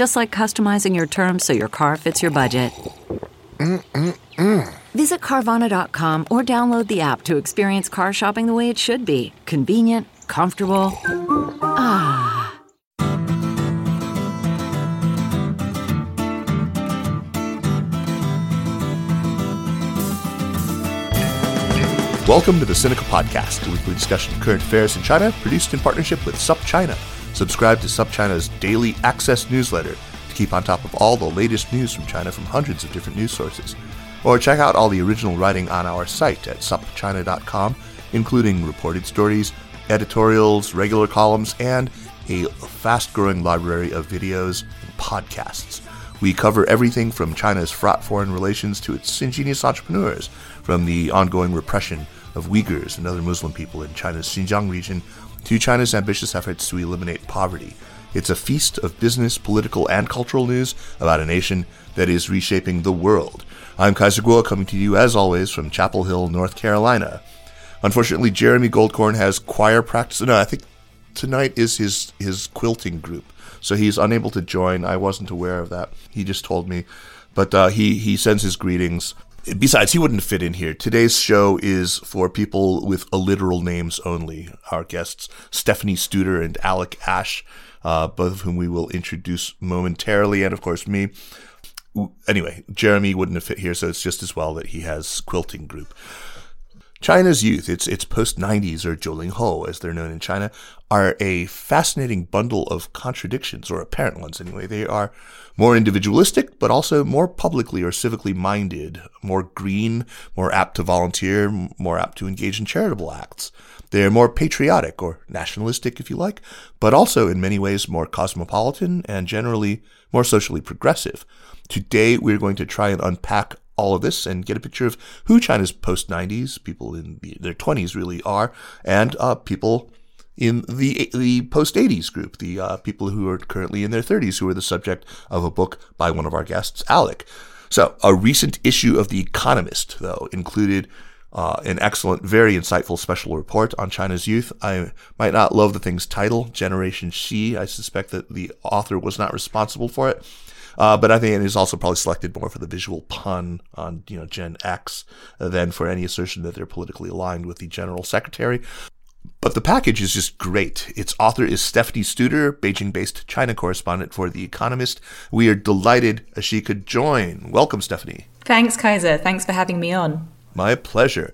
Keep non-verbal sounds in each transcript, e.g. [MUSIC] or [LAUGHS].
Just like customizing your terms so your car fits your budget. Mm-mm-mm. Visit Carvana.com or download the app to experience car shopping the way it should be convenient, comfortable. Ah. Welcome to the Sinica Podcast, a weekly discussion of current affairs in China, produced in partnership with SupChina. Subscribe to SupChina's daily access newsletter to keep on top of all the latest news from China from hundreds of different news sources. Or check out all the original writing on our site at supchina.com, including reported stories, editorials, regular columns, and a fast growing library of videos and podcasts. We cover everything from China's fraught foreign relations to its ingenious entrepreneurs, from the ongoing repression of Uyghurs and other Muslim people in China's Xinjiang region to China's ambitious efforts to eliminate poverty. It's a feast of business, political, and cultural news about a nation that is reshaping the world. I'm Kaiser Kuo, coming to you as always from Chapel Hill, North Carolina. Unfortunately, Jeremy Goldkorn has choir practice. No, I think tonight is his his quilting group, so he's unable to join. I wasn't aware of that. He just told me, but uh, he he sends his greetings. Besides, he wouldn't fit in here. Today's show is for people with alliteral names only. Our guests, Stephanie Studer and Alec Ash, uh, both of whom we will introduce momentarily, and of course me. Anyway, Jeremy wouldn't have fit here, so it's just as well that he has quilting group. China's youth, its its post 90s or Ho, as they're known in China, are a fascinating bundle of contradictions, or apparent ones anyway. They are more individualistic, but also more publicly or civically minded, more green, more apt to volunteer, more apt to engage in charitable acts. They are more patriotic or nationalistic, if you like, but also in many ways more cosmopolitan and generally more socially progressive. Today, we're going to try and unpack all of this and get a picture of who China's post 90s, people in their 20s really are, and uh, people in the the post 80s group, the uh, people who are currently in their 30s, who are the subject of a book by one of our guests, Alec. So, a recent issue of The Economist, though, included uh, an excellent, very insightful special report on China's youth. I might not love the thing's title, Generation Xi. I suspect that the author was not responsible for it. Uh, but I think it is also probably selected more for the visual pun on, you know, Gen X than for any assertion that they're politically aligned with the general secretary. But the package is just great. Its author is Stephanie Studer, Beijing based China correspondent for The Economist. We are delighted she could join. Welcome, Stephanie. Thanks, Kaiser. Thanks for having me on. My pleasure.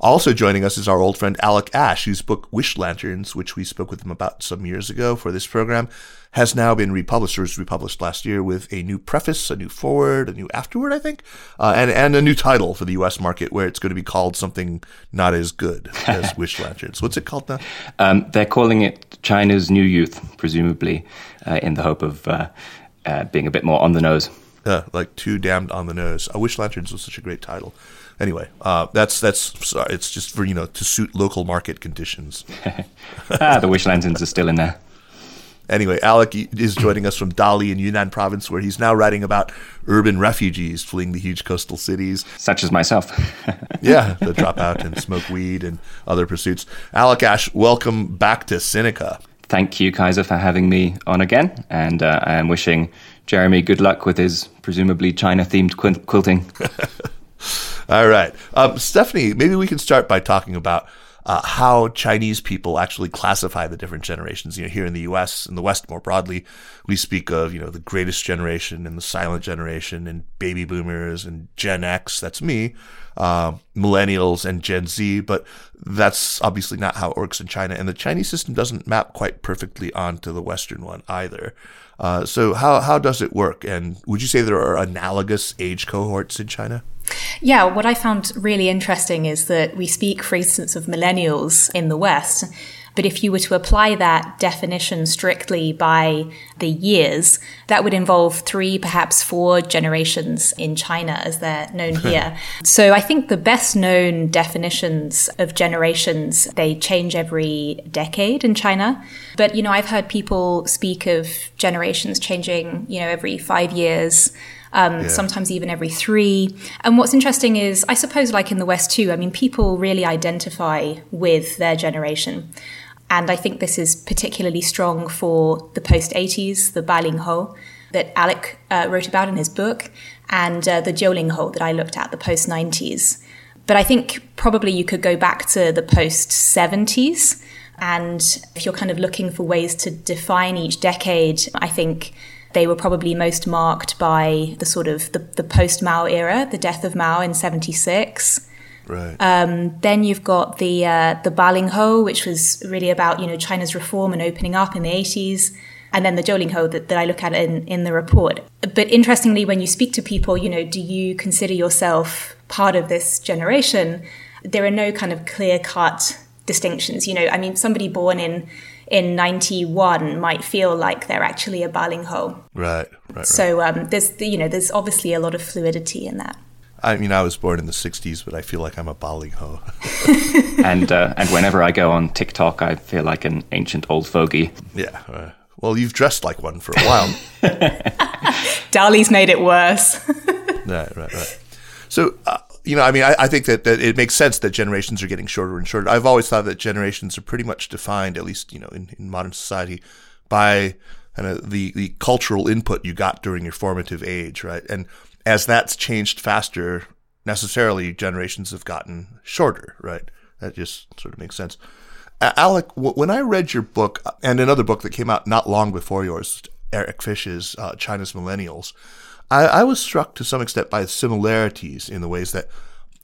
Also joining us is our old friend Alec Ash, whose book Wish Lanterns, which we spoke with him about some years ago for this program, has now been republished or was republished last year with a new preface, a new forward, a new afterword, I think, uh, and, and a new title for the U.S. market where it's going to be called something not as good as [LAUGHS] Wish Lanterns. What's it called now? Um, they're calling it China's New Youth, presumably, uh, in the hope of uh, uh being a bit more on the nose. Uh, like too damned on the nose. I wish Lanterns was such a great title. Anyway, uh, that's that's sorry, it's just for you know to suit local market conditions. [LAUGHS] ah, the wish lanterns are still in there. Anyway, Alec is joining us from Dali in Yunnan province, where he's now writing about urban refugees fleeing the huge coastal cities. Such as myself. [LAUGHS] yeah, that drop out and smoke weed and other pursuits. Alec Ash, welcome back to Sinica. Thank you, Kaiser, for having me on again. And uh, I am wishing Jeremy good luck with his presumably China themed quilting. [LAUGHS] All right. Um, Stephanie, maybe we can start by talking about uh, how Chinese people actually classify the different generations. You know, here in the U.S. and the West more broadly, we speak of you know the greatest generation and the silent generation and baby boomers and Gen X. That's me, uh, millennials and Gen Z. But that's obviously not how it works in China, and the Chinese system doesn't map quite perfectly onto the Western one either. Uh, so how how does it work? And would you say there are analogous age cohorts in China? Yeah, what I found really interesting is that we speak, for instance, of millennials in the West. But if you were to apply that definition strictly by the years, that would involve three, perhaps four generations in China as they're known [LAUGHS] here. so I think the best known definitions of generations, they change every decade in China. But, you know, I've heard people speak of generations changing, you know, every five years um, yeah. sometimes even every three. And what's interesting is, I suppose, like in the West too, I mean, people really identify with their generation. And I think this is particularly strong for the post 80s, the Bai Ho that Alec uh, wrote about in his book, and uh, the Jiu Ho that I looked at, the post 90s. But I think probably you could go back to the post 70s. And if you're kind of looking for ways to define each decade, I think they were probably most marked by the sort of the, the post Mao era, the death of Mao in 76. Right. Um, then you've got the uh, the Ho, which was really about you know China's reform and opening up in the 80s, and then the Ho that, that I look at in in the report. But interestingly, when you speak to people, you know, do you consider yourself part of this generation? There are no kind of clear cut distinctions. You know, I mean, somebody born in in 91 might feel like they're actually a Balingho. Right, right. So um, there's, you know, there's obviously a lot of fluidity in that. I mean, I was born in the '60s, but I feel like I'm a Balingho. [LAUGHS] and uh, and whenever I go on TikTok, I feel like an ancient old fogey. Yeah. Uh, well, you've dressed like one for a while. [LAUGHS] Dali's made it worse. [LAUGHS] right, right, right. So, uh, you know, I mean, I, I think that, that it makes sense that generations are getting shorter and shorter. I've always thought that generations are pretty much defined, at least, you know, in, in modern society, by kind of the, the cultural input you got during your formative age, right? And as that's changed faster, necessarily generations have gotten shorter, right? That just sort of makes sense. Alec, when I read your book and another book that came out not long before yours, Eric Fish's uh, China's Millennials, I, I was struck to some extent by similarities in the ways that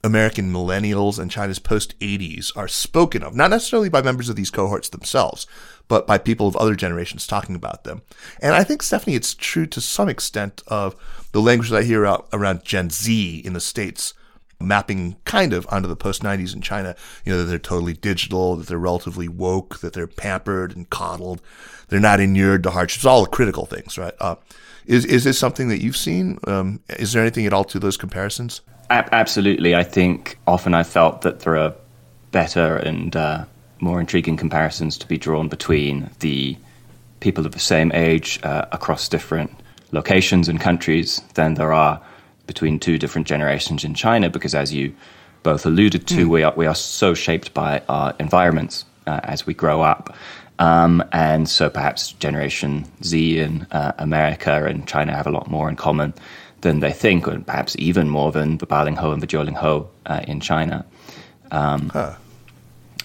American millennials and China's post 80s are spoken of, not necessarily by members of these cohorts themselves, but by people of other generations talking about them. And I think, Stephanie, it's true to some extent of the language that I hear out around Gen Z in the States mapping kind of onto the post 90s in China, you know, that they're totally digital, that they're relatively woke, that they're pampered and coddled, they're not inured to hardships, all the critical things, right? Uh, is is this something that you've seen? Um, is there anything at all to those comparisons? absolutely. I think often I felt that there are better and uh, more intriguing comparisons to be drawn between the people of the same age uh, across different locations and countries than there are between two different generations in China, because as you both alluded to, mm. we are we are so shaped by our environments uh, as we grow up. Um, and so perhaps Generation Z in uh, America and China have a lot more in common than they think, or perhaps even more than the Baling Ho and the Jiuling Ho uh, in China. Um, huh.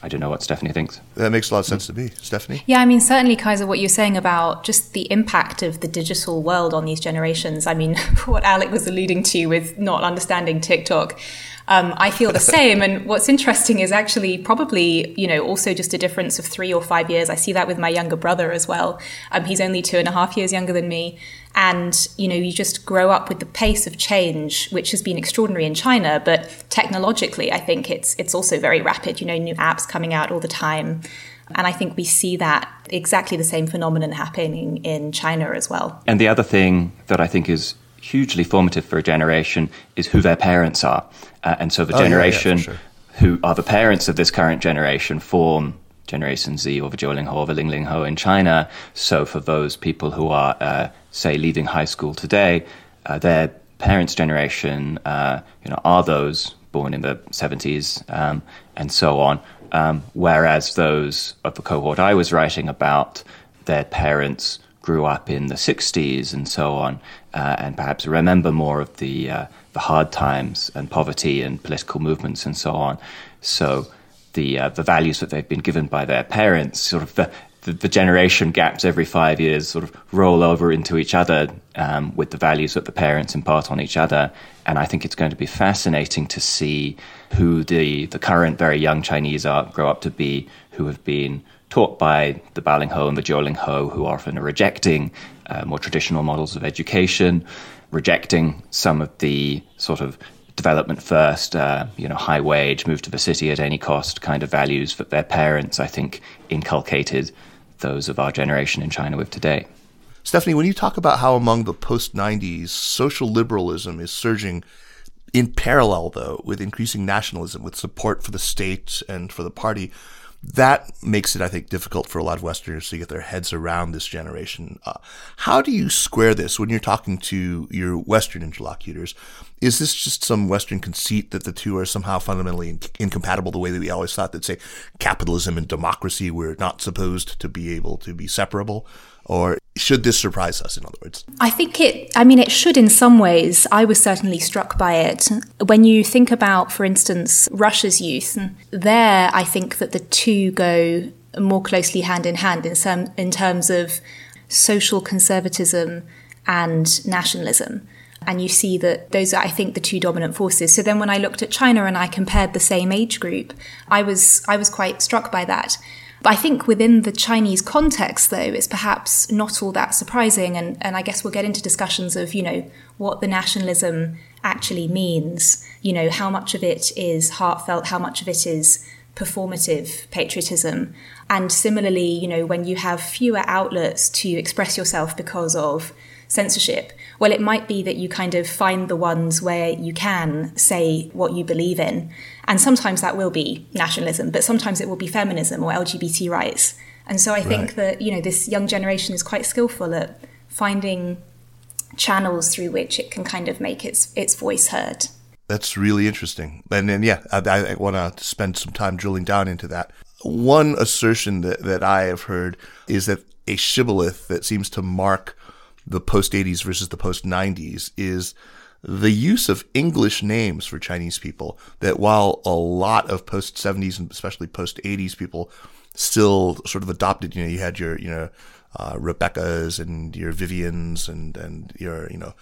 I don't know what Stephanie thinks. That makes a lot of sense to me. Stephanie? Yeah, I mean, certainly, Kaiser, what you're saying about just the impact of the digital world on these generations. I mean, [LAUGHS] what Alec was alluding to with not understanding TikTok. Um, I feel the [LAUGHS] same. And what's interesting is actually probably, you know, also just a difference of three or five years. I see that with my younger brother as well. Um, he's only two and a half years younger than me. And, you know, you just grow up with the pace of change, which has been extraordinary in China. But technologically, I think it's, it's also very rapid, you know, new apps coming out all the time. And I think we see that exactly the same phenomenon happening in China as well. And the other thing that I think is hugely formative for a generation is who their parents are. Uh, and so the oh, generation yeah, yeah, sure. who are the parents of this current generation form Generation Z or the Jiuling Ho or the Ling Ling Ho in China. So for those people who are, uh, say, leaving high school today, uh, their parents' generation, uh, you know, are those born in the 70s um, and so on. Um, whereas those of the cohort I was writing about, their parents grew up in the 60s and so on, uh, and perhaps remember more of the, uh, the hard times and poverty and political movements and so on. So the uh, the values that they've been given by their parents, sort of the the, the, generation gaps every five years sort of roll over into each other um, with the values that the parents impart on each other. And I think it's going to be fascinating to see who the, the current very young Chinese are, grow up to be, who have been taught by the Balingho and the Jiulingho, who often are rejecting uh, more traditional models of education, rejecting some of the sort of development first, uh, you know, high wage, move to the city at any cost kind of values that their parents, I think, inculcated those of our generation in China with today. Stephanie, when you talk about how among the post 90s, social liberalism is surging in parallel, though, with increasing nationalism, with support for the state and for the party, that makes it, I think, difficult for a lot of Westerners to get their heads around this generation. Uh, how do you square this when you're talking to your Western interlocutors? Is this just some Western conceit that the two are somehow fundamentally in- incompatible the way that we always thought that, say, capitalism and democracy were not supposed to be able to be separable? Or should this surprise us, in other words? I think it, I mean, it should in some ways. I was certainly struck by it. When you think about, for instance, Russia's youth, there I think that the two go more closely hand in hand in, some, in terms of social conservatism and nationalism. And you see that those are, I think, the two dominant forces. So then when I looked at China and I compared the same age group, I was, I was quite struck by that. But I think within the Chinese context, though, it's perhaps not all that surprising. And, and I guess we'll get into discussions of, you know, what the nationalism actually means, you know, how much of it is heartfelt, how much of it is performative patriotism. And similarly, you know, when you have fewer outlets to express yourself because of censorship, well, it might be that you kind of find the ones where you can say what you believe in. And sometimes that will be nationalism, but sometimes it will be feminism or LGBT rights. And so I think right. that, you know, this young generation is quite skillful at finding channels through which it can kind of make its its voice heard. That's really interesting. And then, yeah, I, I want to spend some time drilling down into that. One assertion that, that I have heard is that a shibboleth that seems to mark the post 80s versus the post 90s is the use of English names for Chinese people. That while a lot of post 70s and especially post 80s people still sort of adopted, you know, you had your, you know, uh, Rebecca's and your Vivian's and, and your, you know,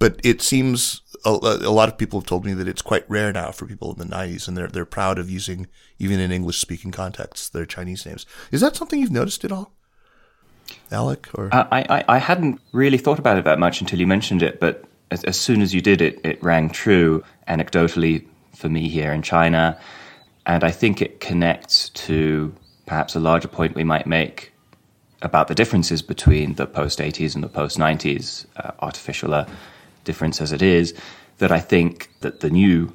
but it seems a, a, lot of people have told me that it's quite rare now for people in the 90s and they're, they're proud of using, even in English speaking contexts, their Chinese names. Is that something you've noticed at all? Alec? Or uh, I, I, I hadn't really thought about it that much until you mentioned it, but as, as soon as you did it, it rang true anecdotally for me here in China, and I think it connects to perhaps a larger point we might make about the differences between the post 80s and the post 90s, uh, artificial uh, difference as it is, that I think that the new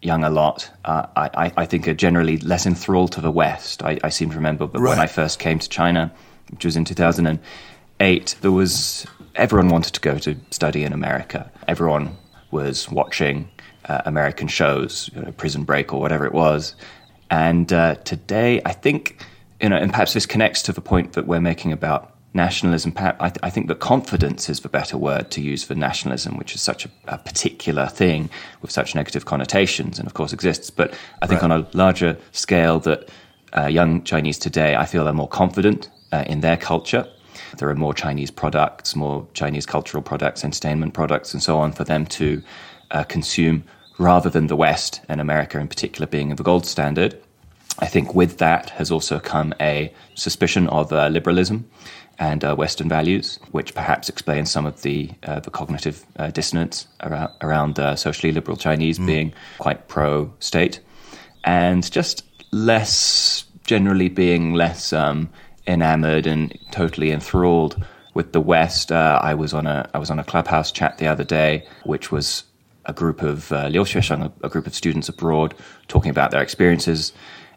younger lot, uh, I, I, think, are generally less enthralled to the West. I, I seem to remember that right. when I first came to China, which was in 2008, there was everyone wanted to go to study in America. Everyone was watching uh, American shows, you know, Prison Break or whatever it was. And uh, today, I think, you know, and perhaps this connects to the point that we're making about nationalism. I, th- I think that confidence is the better word to use for nationalism, which is such a, a, particular thing with such negative connotations, and of course exists. But I think right. on a larger scale, that uh, young Chinese today, I feel are more confident uh, in their culture. There are more Chinese products, more Chinese cultural products, entertainment products, and so on for them to uh, consume rather than the West and America in particular being the gold standard. I think with that has also come a suspicion of uh, liberalism and uh, Western values, which perhaps explains some of the uh, the cognitive uh, dissonance around, around uh, socially liberal Chinese mm. being quite pro state, and just less generally being less um, enamored and totally enthralled with the West. Uh, I was on a I was on a clubhouse chat the other day, which was a group of uh, a, a group of students abroad, talking about their experiences.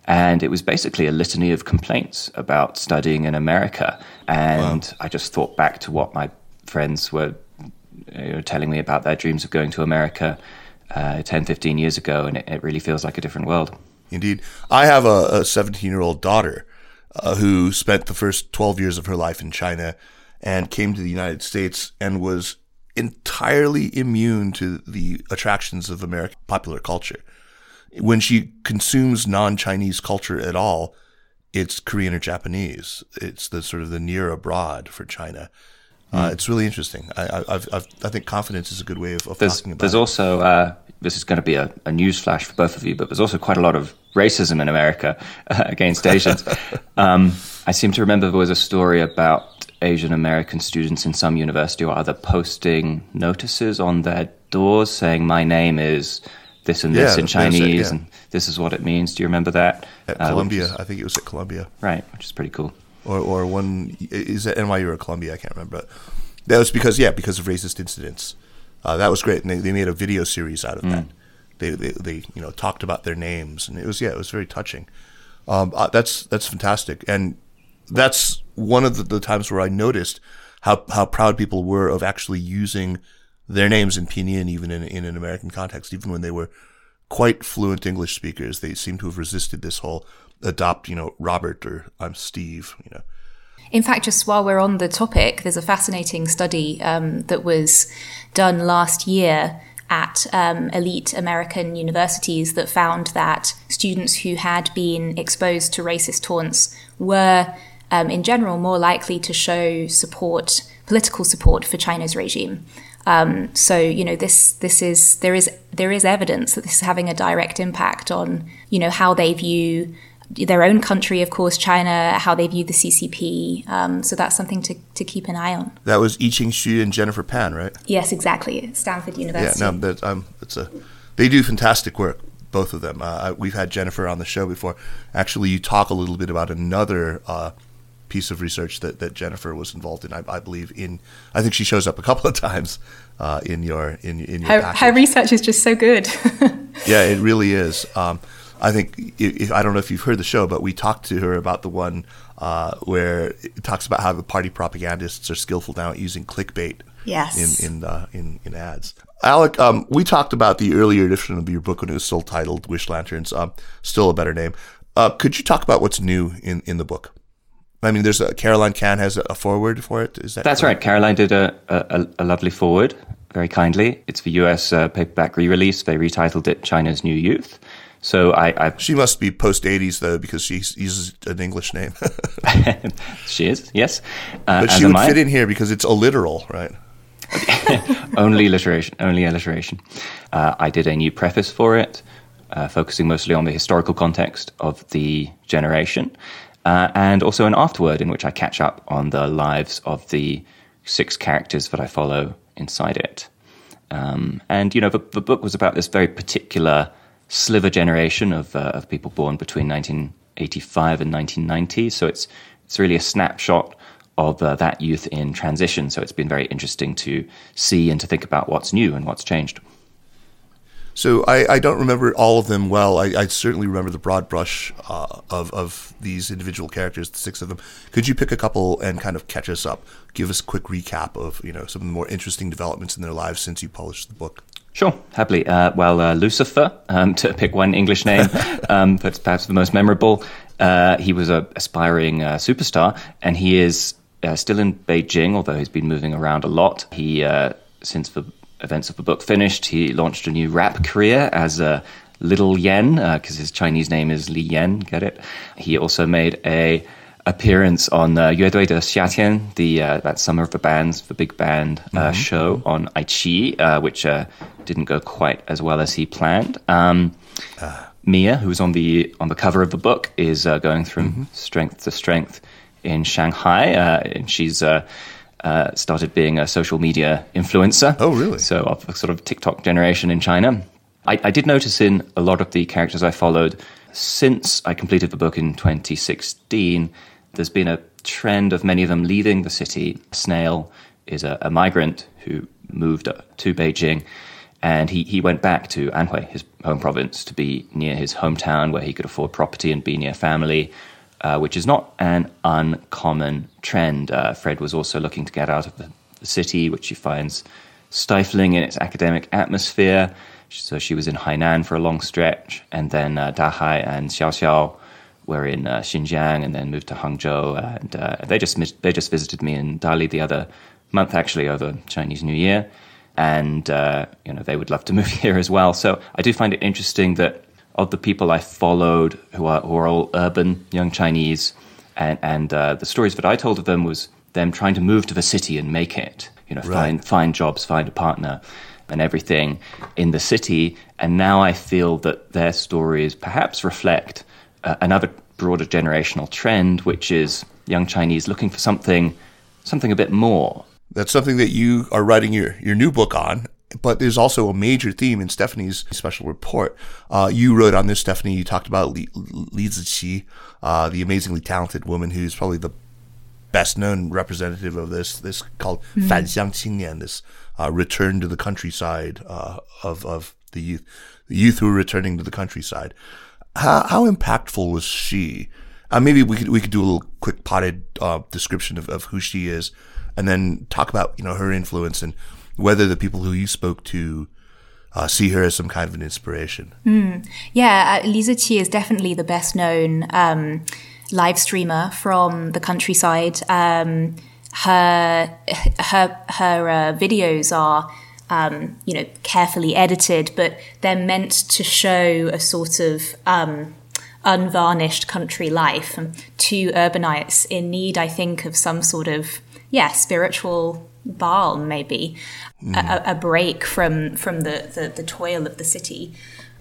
And it was basically a litany of complaints about studying in America. And wow. I just thought back to what my friends were you know, telling me about their dreams of going to America uh, 10, 15 years ago. And it, it, really feels like a different world. Indeed. I have a 17 year old daughter uh, who spent the first 12 years of her life in China and came to the United States and was entirely immune to the attractions of American popular culture. when she consumes non-Chinese culture at all, it's Korean or Japanese. It's the sort of the near abroad for China. Uh, it's really interesting. I, I've, I think confidence is a good way of, of There's, talking about there's it. also uh, this is going to be a, a news flash for both of you, but there's also quite a lot of racism in America [LAUGHS] uh, against Asians. [LAUGHS] um, I seem to remember there was a story about Asian American students in some university or other posting notices on their doors saying, "My name is this and this Yeah, in that's it, Chinese, yeah. and this is what it means." Do you remember that? at Uh, Columbia. is- I think it was at Columbia. right, which is pretty cool. or or one is it NYU or Columbia? I can't remember. That was because yeah, because of racist incidents. Uh, that was great, and they, they made a video series out of that. They, they they you know talked about their names, and it was yeah, it was very touching. Um, uh, that's that's fantastic, and that's one of the, the times where I noticed how how proud people were of actually using their names in pinyin, even in in an American context, even when they were quite fluent English speakers. They seem to have resisted this whole adopt, you know, Robert or I'm Steve, you know. In fact, just while we're on the topic, there's a fascinating study um, that was done last year at um, elite American universities that found that students who had been exposed to racist taunts were, um, in general, more likely to show support, political support for China's regime. Um, so you know this this is there is there is evidence that this is having a direct impact on you know how they view their own country, of course, China, how they view the CCP. Um, so that's something to, to keep an eye on. That was Yiqing Xu and Jennifer Pan, right? Yes, exactly. Stanford University. Yeah, no, that um, it's a they do fantastic work, both of them. Uh, we've had Jennifer on the show before. Actually, you talk a little bit about another uh, piece of research that, that Jennifer was involved in. I, I believe in. I think she shows up a couple of times uh, in your in in your her, her research is just so good. [LAUGHS] Yeah, it really is. Um, I think if, I don't know if you've heard the show, but we talked to her about the one uh, where it talks about how the party propagandists are skillful now at using clickbait. Yes. In in uh, in, in ads. Alec, um, we talked about the earlier edition of your book when it was still titled "Wish Lanterns." Um, still a better name. Uh, could you talk about what's new in, in the book? I mean, there's a Karoline Kan has a, a forward for it. Is that That's right. Karoline did a, a, a lovely forward, very kindly. It's the US uh, paperback re release. They retitled it China's New Youth. So I, I She must be post '80s though, because she uses an English name. [LAUGHS] [LAUGHS] she is, yes. Uh, but she would I. fit in here because it's alliteral, right? [LAUGHS] only alliteration, only alliteration. Uh, I did a new preface for it, uh, focusing mostly on the historical context of the generation, uh, and also an afterword in which I catch up on the lives of the six characters that I follow inside it. Um, and you know, the, the book was about this very particular sliver generation of, uh, of people born between 1985 and 1990. So it's it's really a snapshot of uh, that youth in transition. So it's been very interesting to see and to think about what's new and what's changed. So I, I don't remember all of them well. I, I certainly remember the broad brush uh, of of these individual characters, the six of them. Could you pick a couple and kind of catch us up? Give us a quick recap of you know some of the more interesting developments in their lives since you published the book. Sure, happily. Uh, well, uh, Lucifer, um, [LAUGHS] to pick one English name, [LAUGHS] um, but perhaps the most memorable. Uh, he was a aspiring uh, superstar, and he is uh, still in Beijing, although he's been moving around a lot. He, uh, since the events of the book finished, he launched a new rap career as a Little Yen, because his Chinese name is Li Yen. Get it? He also made a appearance on uh, Xiatian, the uh, that summer of the bands, the big band uh, mm -hmm. show on iQiyi, uh, which uh, didn't go quite as well as he planned. Um, uh. Mia, who's on the on the cover of the book, is going from mm -hmm. strength to strength in Shanghai, and she's. started being a social media influencer. Oh, really? So, of a sort of TikTok generation in China. I, I did notice in a lot of the characters I followed since I completed the book in 2016 there's been a trend of many of them leaving the city. Snail is a, a migrant who moved to Beijing, and he, he went back to Anhui, his home province, to be near his hometown where he could afford property and be near family. Uh, which is not an uncommon trend. Uh, Fred was also looking to get out of the, the city, which she finds stifling in its academic atmosphere. So she was in Hainan for a long stretch, and then uh, Dahai and Xiaoxiao were in uh, Xinjiang, and then moved to Hangzhou. And uh, they just they just visited me in Dali the other month, actually over Chinese New Year, and uh, you know they would love to [LAUGHS] move here as well. So I do find it interesting that of the people I followed who are, who are all urban young Chinese, and, and uh, the stories that I told of them was them trying to move to the city and make it, you know, right. find, find jobs, find a partner and everything in the city. And now I feel that their stories perhaps reflect uh, another broader generational trend, which is young Chinese looking for something, something a bit more. That's something that you are writing your, your new book on. But there's also a major theme in Stephanie's special report. Uh, you wrote on this, Stephanie. You talked about Li, Li Ziqi, uh, the amazingly talented woman who's probably the best known representative of this, this called mm-hmm. Fan Xiang Qingnian, this uh, return to the countryside uh, of, of the youth, the youth who are returning to the countryside. How, how impactful was she? Uh, maybe we could we could do a little quick potted uh, description of, of who she is, and then talk about you know her influence and whether the people who you spoke to uh, see her as some kind of an inspiration. Mm. Yeah, uh, Li Ziqi is definitely the best known um, live streamer from the countryside. Um, her her her uh, videos are um, you know carefully edited, but they're meant to show a sort of um, unvarnished country life to urbanites in need, I think, of some sort of yeah spiritual balm, maybe mm. a, a, break from from the, the the toil of the city.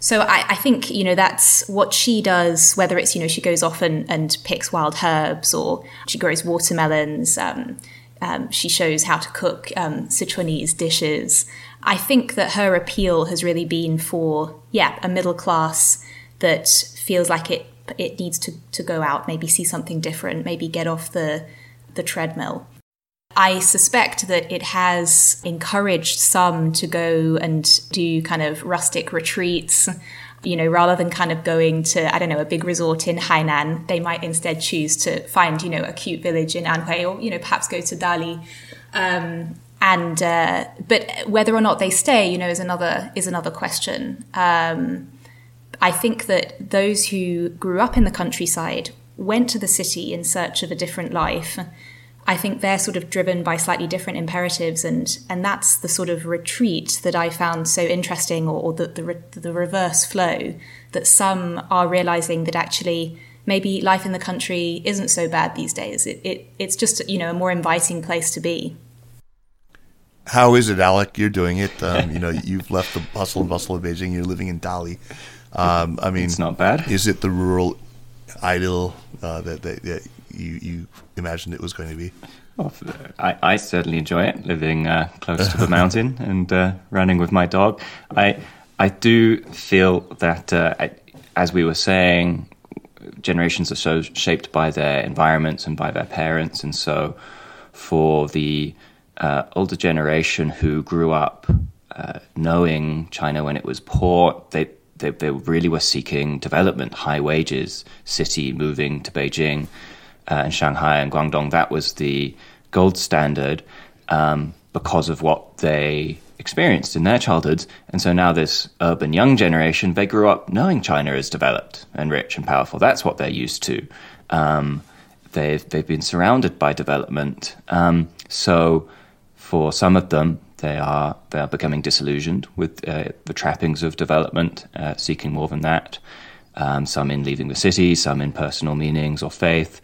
So I, I, think you know that's what she does. Whether it's you know she goes off and, and picks wild herbs or she grows watermelons. Um, um, she shows how to cook um, Sichuanese dishes. I think that her appeal has really been for yeah a middle class that feels like it it needs to, to go out, maybe see something different, maybe get off the the treadmill. I suspect that it has encouraged some to go and do kind of rustic retreats. You know, rather than kind of going to, I don't know, a big resort in Hainan, they might instead choose to find, you know, a cute village in Anhui or, you know, perhaps go to Dali. Um, and, uh, but whether or not they stay, you know, is another, is another question. Um, I think that those who grew up in the countryside went to the city in search of a different life I think they're sort of driven by slightly different imperatives, and and that's the sort of retreat that I found so interesting, or, or the, the the reverse flow that some are realizing that actually maybe life in the country isn't so bad these days. It, it it's just you know a more inviting place to be. How is it, Alec? You're doing it. Um, you know, [LAUGHS] you've left the hustle and bustle of Beijing. You're living in Dali. Um, I mean, it's not bad. Is it the rural idyll uh, that, that, that you, you imagined it was going to be? Well, I, I certainly enjoy it, living uh, close to the [LAUGHS] mountain and uh, running with my dog. I I do feel that, uh, I, as we were saying, generations are so shaped by their environments and by their parents, and so for the uh, older generation who grew up uh, knowing China when it was poor, they they, they really were seeking development, high wages, city moving to Beijing uh, and Shanghai and Guangdong. That was the gold standard um, because of what they experienced in their childhoods. And so now this urban young generation, they grew up knowing China is developed and rich and powerful. That's what they're used to. Um, they've they've been surrounded by development. Um, so for some of them, they are they are becoming disillusioned with uh, the trappings of development, uh, seeking more than that. Um, some in leaving the city, some in personal meanings or faith,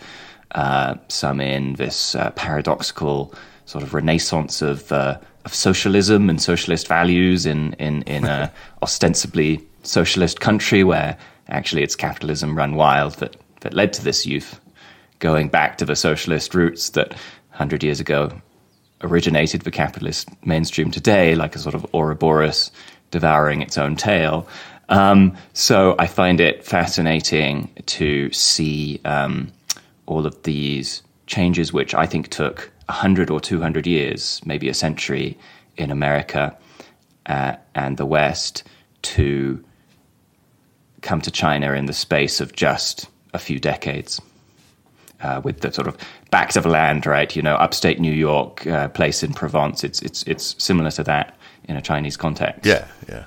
uh, some in this uh, paradoxical sort of renaissance of uh, of socialism and socialist values in in in a [LAUGHS] ostensibly socialist country where actually it's capitalism run wild that that led to this youth going back to the socialist roots that 100 years ago originated the capitalist mainstream today, like a sort of Ouroboros devouring its own tail. Um, so I find it fascinating to see um, all of these changes, which I think took 100 or 200 years, maybe a century in America uh, and the West to come to China in the space of just a few decades uh, with the sort of backs of land, right? You know, upstate New York, uh, place in Provence. It's it's it's similar to that in a Chinese context. Yeah, yeah.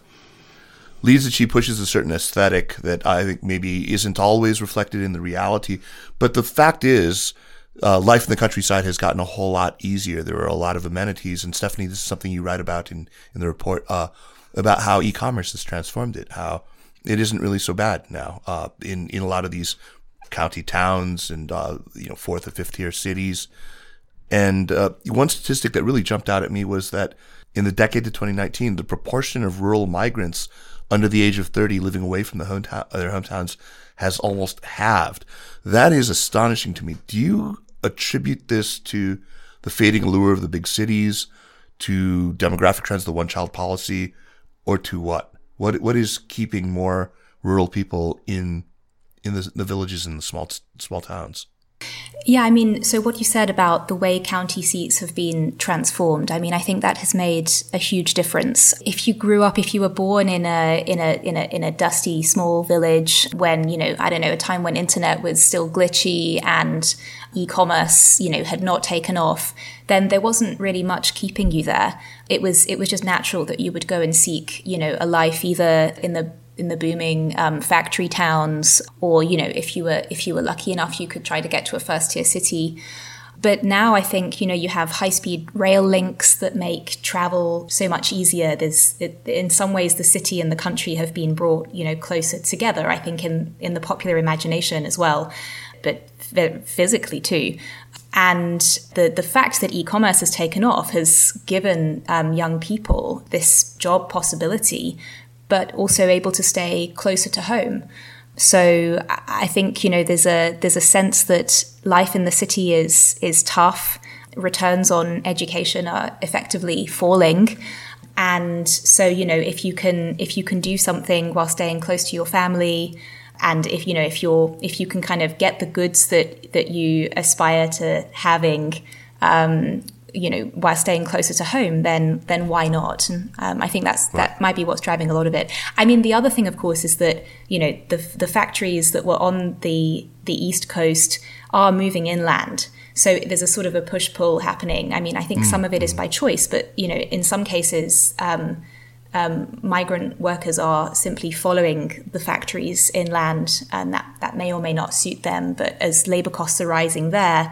Li Ziqi pushes a certain aesthetic that I think maybe isn't always reflected in the reality. But the fact is, uh, life in the countryside has gotten a whole lot easier. There are a lot of amenities, and Stephanie, this is something you write about in in the report uh, about how e-commerce has transformed it. How it isn't really so bad now. Uh, in in a lot of these county towns and uh, you know fourth or fifth tier cities. And uh, one statistic that really jumped out at me was that in the decade to 2019, the proportion of rural migrants under the age of 30 living away from the hometown, their hometowns has almost halved. That is astonishing to me. Do you attribute this to the fading allure of the big cities, to demographic trends, the one child policy, or to what? What what is keeping more rural people in in the, the villages and the small small towns? Yeah, I mean, so what you said about the way county seats have been transformed, I mean, I think that has made a huge difference. If you grew up, if you were born in a in a in a in a dusty small village when, you know, I don't know, a time when internet was still glitchy and e-commerce, you know, had not taken off, then there wasn't really much keeping you there. It was it was just natural that you would go and seek, you know, a life either in the in the booming um, factory towns, or you know, if you were if you were lucky enough, you could try to get to a first tier city. But now I think you know you have high speed rail links that make travel so much easier. There's it, in some ways the city and the country have been brought you know closer together. I think in in the popular imagination as well, but physically too. And the, the fact that e commerce has taken off has given um, young people this job possibility but also able to stay closer to home. So I think you know there's a there's a sense that life in the city is is tough. Returns on education are effectively falling, and so you know if you can if you can do something while staying close to your family, and if you know if you're if you can kind of get the goods that that you aspire to having um, you know, while staying closer to home, then then why not? And um, I think that's right. that might be what's driving a lot of it. I mean, the other thing, of course, is that you know the the factories that were on the the east coast are moving inland. So there's a sort of a push pull happening. I mean, I think mm. some of it is by choice, but you know, in some cases. Um, um, migrant workers are simply following the factories inland, and that, that may or may not suit them. But as labour costs are rising there,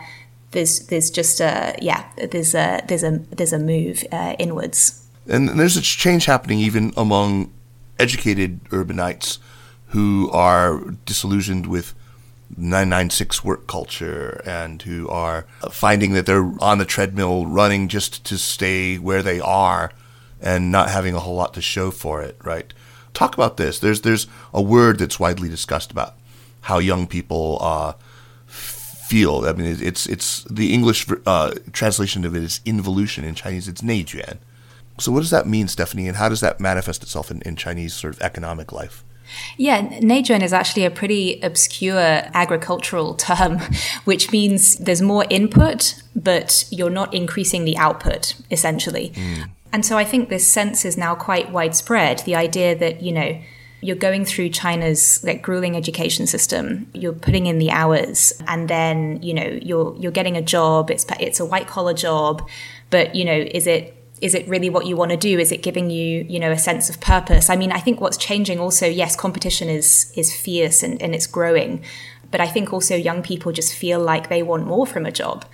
there's there's just a yeah there's a there's a there's a move uh, inwards. And there's a change happening even among educated urbanites who are disillusioned with 996 work culture and who are finding that they're on the treadmill running just to stay where they are and not having a whole lot to show for it, right? Talk about this. There's there's a word that's widely discussed about how young people uh, feel. I mean, it's it's the English uh, translation of it is involution. In Chinese, it's neijuan. So, what does that mean, Stephanie, and how does that manifest itself in, in Chinese sort of economic life? Yeah, neijuan is actually a pretty obscure agricultural term, [LAUGHS] which means there's more input, but you're not increasing the output, essentially. Mm. And so I think this sense is now quite widespread. The idea that, you know, you're going through China's like grueling education system. You're putting in the hours, and then you know you're you're getting a job. It's it's a white collar job, but you know is it is it really what you want to do? Is it giving you you know a sense of purpose? I mean, I think what's changing also. Yes, competition is is fierce and, and it's growing, but I think also young people just feel like they want more from a job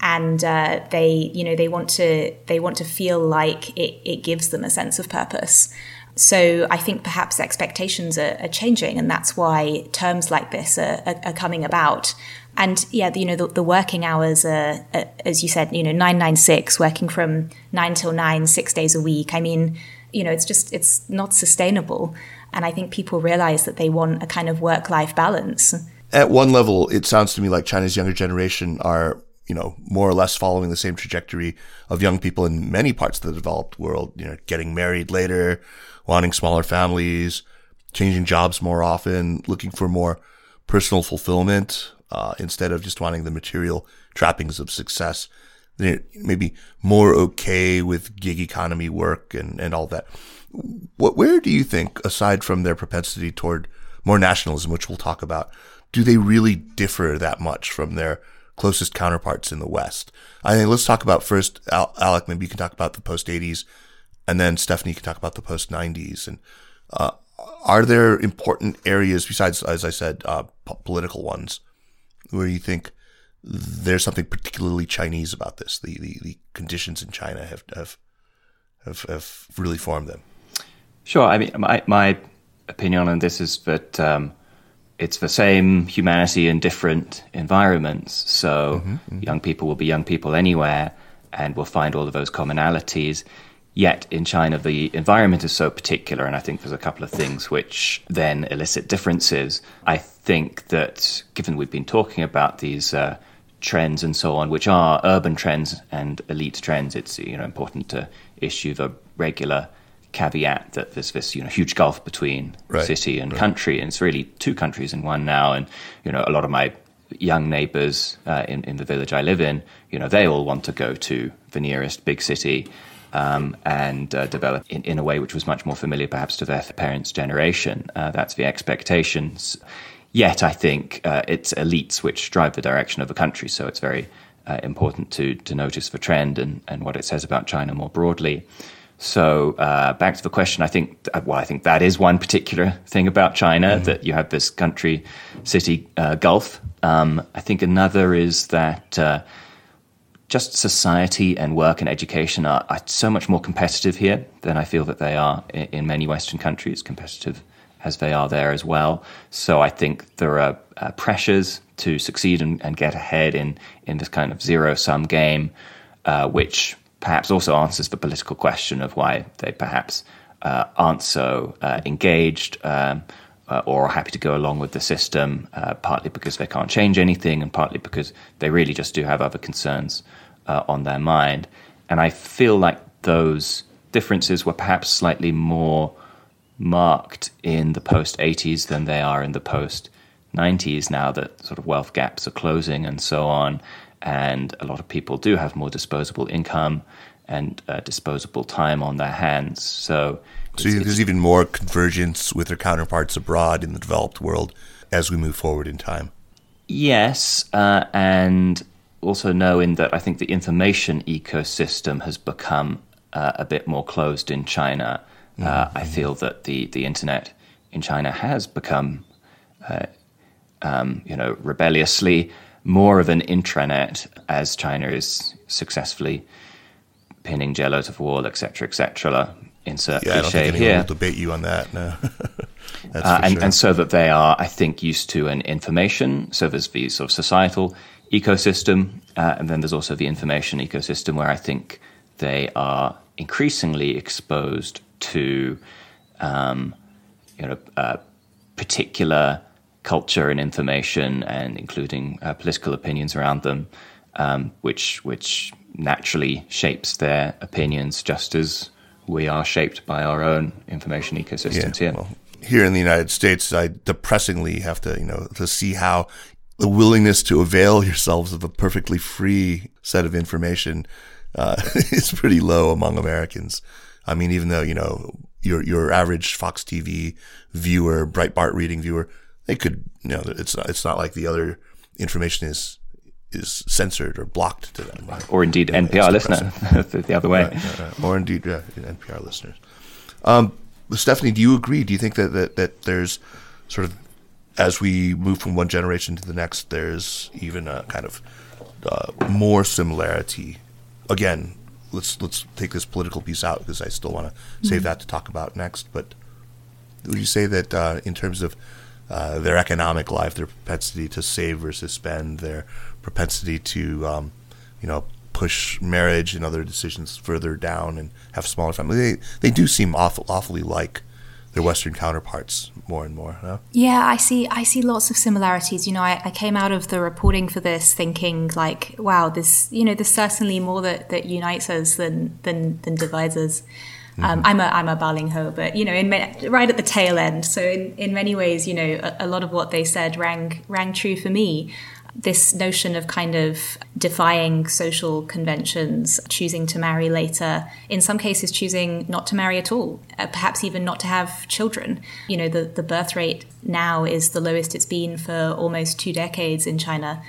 and uh, they you know they want to they want to feel like it, it gives them a sense of purpose so I think perhaps expectations are, are changing, and that's why terms like this are, are, are coming about. And yeah, you know, the, the working hours are, as you said, you know, nine nine six, working from nine till nine, six days a week. I mean, you know, it's just it's not sustainable. And I think people realize that they want a kind of work life balance. At one level, it sounds to me like China's younger generation are you know, more or less following the same trajectory of young people in many parts of the developed world, you know, getting married later, wanting smaller families, changing jobs more often, looking for more personal fulfillment uh, instead of just wanting the material trappings of success. They're maybe more okay with gig economy work and, and all that. What, where do you think, aside from their propensity toward more nationalism, which we'll talk about, do they really differ that much from their closest counterparts in the West? I think let's talk about first, Alec, maybe you can talk about the post 80s and then Stephanie can talk about the post 90s. And uh, are there important areas besides, as I said, uh, p- political ones, where you think there's something particularly Chinese about this? The the, the conditions in China have, have have have really formed them. Sure. I mean, my my opinion on this is that um, it's the same humanity in different environments. So mm-hmm, mm-hmm. young people will be young people anywhere and we'll find all of those commonalities. Yet in China, the environment is so particular, and I think there's a couple of things which then elicit differences. I think that given we've been talking about these uh, trends and so on, which are urban trends and elite trends, it's you know important to issue the regular caveat that there's this you know huge gulf between right. city and right. country, and it's really two countries in one now. And you know a lot of my young neighbors uh, in in the village I live in, you know they all want to go to the nearest big city. Um, and uh, develop in, in a way which was much more familiar perhaps to their parents' generation. Uh, that's the expectations. Yet, I think uh, it's elites which drive the direction of a country, so it's very uh, important to, to notice the trend and, and what it says about China more broadly. So uh, back to the question, I think well, I think that is one particular thing about China mm-hmm. that you have this country city uh, gulf. Um, I think another is that uh, just society and work and education are, are, so much more competitive here than I feel that they are in, in, many Western countries, competitive as they are there as well. So I think there are uh, pressures to succeed and, and, get ahead in in this kind of zero sum game, uh, which perhaps also answers the political question of why they perhaps uh, aren't so uh, engaged um, uh, or are happy to go along with the system, uh, partly because they can't change anything and partly because they really just do have other concerns uh, on their mind. And I feel like those differences were perhaps slightly more marked in the post 80s than they are in the post 90s now that sort of wealth gaps are closing and so on and a lot of people do have more disposable income and uh, disposable time on their hands. So, so there's even more convergence with their counterparts abroad in the developed world as we move forward in time. Yes, uh, and also knowing that I think the information ecosystem has become uh, a bit more closed in China. Uh, mm-hmm. I feel that the the internet in China has become, uh, um, you know, rebelliously more of an intranet as China is successfully pinning Jello to the wall, etc., etc. Insert yeah, cliche I don't think here. Will debate you on that. No. [LAUGHS] uh, and, sure. and so that they are, I think, used to an information. So there's the sort of societal ecosystem, uh, and then there's also the information ecosystem where I think they are increasingly exposed to, um, you know, uh, particular culture and information, and including uh, political opinions around them, um, which which naturally shapes their opinions, just as we are shaped by our own information ecosystems yeah, here. Well, here in the United States, I depressingly have to you know to see how the willingness to avail yourselves of a perfectly free set of information uh, [LAUGHS] is pretty low among Americans. I mean, even though you know your your average Fox TV viewer, Breitbart reading viewer they could, you know, it's not, it's not like the other information is is censored or blocked to them. Right? Or indeed, NPR listener, [LAUGHS] the other way. Right, right, or indeed, yeah, NPR listeners. Um, Stephanie, do you agree? Do you think that, that, that there's sort of, as we move from one generation to the next, there's even a kind of uh, more similarity? Again, let's let's take this political piece out because I still want to mm-hmm. save that to talk about next. But would you say that uh, in terms of uh, their economic life, their propensity to save versus spend, their propensity to, um, you know, push marriage and other decisions further down and have smaller families. They they do seem awful, awfully like their Western counterparts more and more. No? Yeah, I see. I see lots of similarities. You know, I, I, came out of the reporting for this thinking like, wow, this you know, there's certainly more that, that unites us than than than divides us. Um, mm-hmm. I'm a I'm a Balinghou, but you know, in right at the tail end. So in, in many ways, you know, a, a, lot of what they said rang rang true for me. This notion of kind of defying social conventions, choosing to marry later, in some cases choosing not to marry at all, uh, perhaps even not to have children. You know, the, the birth rate now is the lowest it's been for almost two decades in China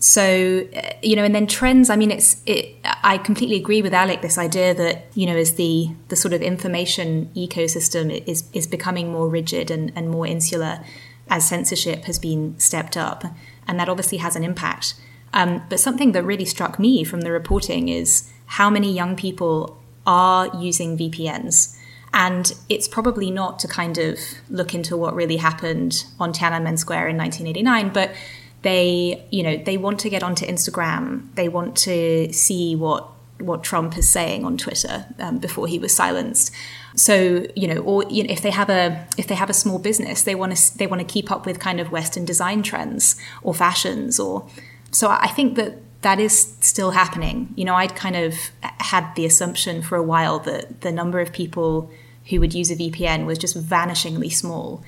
so uh, you know and then trends i mean it's it i completely agree with alec this idea that you know as the the sort of information ecosystem is is becoming more rigid and, and more insular as censorship has been stepped up and that obviously has an impact um, but something that really struck me from the reporting is how many young people are using vpns And it's probably not to kind of look into what really happened on Tiananmen Square in 1989, but they, you know, they want to get onto Instagram. They want to see what what Trump is saying on Twitter um, before he was silenced. So you know, or you know, if they have a if they have a small business, they want to they want to keep up with kind of Western design trends or fashions, or so I think that that is still happening. You know, I'd kind of had the assumption for a while that the number of people who would use a VPN was just vanishingly small.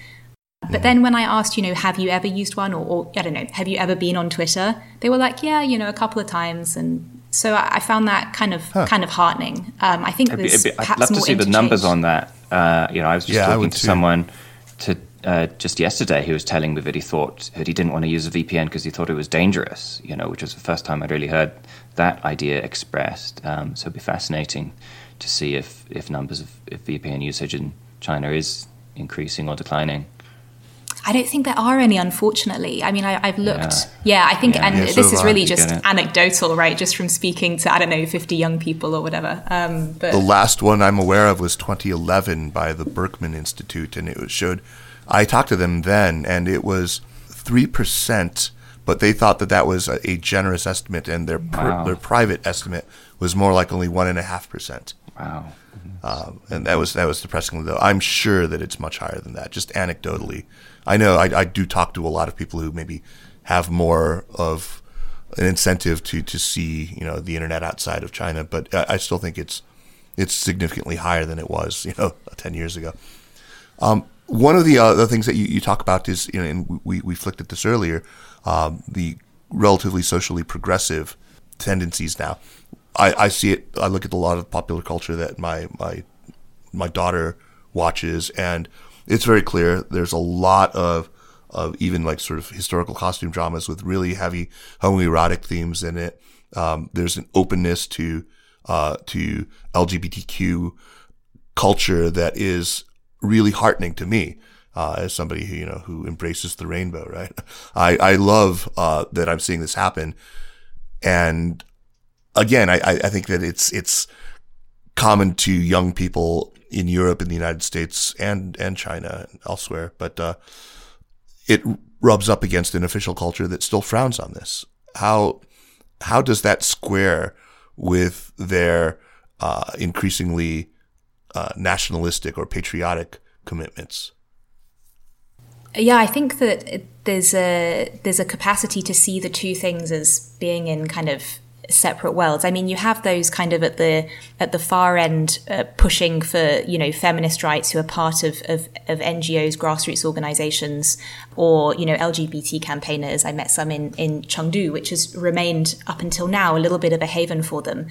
But then when I asked, you know, have you ever used one or, or, I don't know, have you ever been on Twitter? They were like, yeah, you know, a couple of times. And so I found that kind of huh. kind of heartening. Um, I think it'd there's be, be, I'd love to see the numbers on that. Uh, you know, I was just yeah, talking to too. someone to uh, just yesterday who was telling me that he thought that he didn't want to use a VPN because he thought it was dangerous. You know, which was the first time I'd really heard that idea expressed. Um, so it'd be fascinating to see if if numbers of if VPN usage in China is increasing or declining. I don't think there are any, unfortunately. I mean, I, have looked. Yeah, yeah I think, yeah. and yeah, this is really just anecdotal, right? Just from speaking to, I don't know, 50 young people or whatever. Um, but the last one I'm aware of was 2011 by the Berkman Institute, and it showed. I talked to them then, and it was 3%, but they thought that that was a, a generous estimate, and their, wow. their private estimate was more like only 1.5%. Wow. Um, and that was that was depressing though. I'm sure that it's much higher than that. Just anecdotally, I know I, I do talk to a lot of people who maybe have more of an incentive to to see you know the internet outside of China, but I, I still think it's it's significantly higher than it was you know [LAUGHS] ten years ago. Um, one of the other things that you, you talk about is you know, and we we flicked at this earlier, um, the relatively socially progressive tendencies now. I, I see it. I look at a lot of popular culture that my my my daughter watches, and it's very clear. There's a lot of of even like sort of historical costume dramas with really heavy homoerotic themes in it. Um, there's an openness to uh, to LGBTQ culture that is really heartening to me. Uh, as somebody who you know who embraces the rainbow, right? [LAUGHS] I I love uh, that I'm seeing this happen, and again, I I think that it's it's common to young people in Europe, in the United States, and and China and elsewhere. But uh, it rubs up against an official culture that still frowns on this. How how does that square with their uh, increasingly uh, nationalistic or patriotic commitments? Yeah, I think that there's a there's a capacity to see the two things as being in kind of separate worlds. I mean, you have those kind of at the at the far end uh, pushing for you know feminist rights who are part of, of, of NGOs, grassroots organisations, or you know LGBT campaigners. I met some in in Chengdu, which has remained up until now a little bit of a haven for them.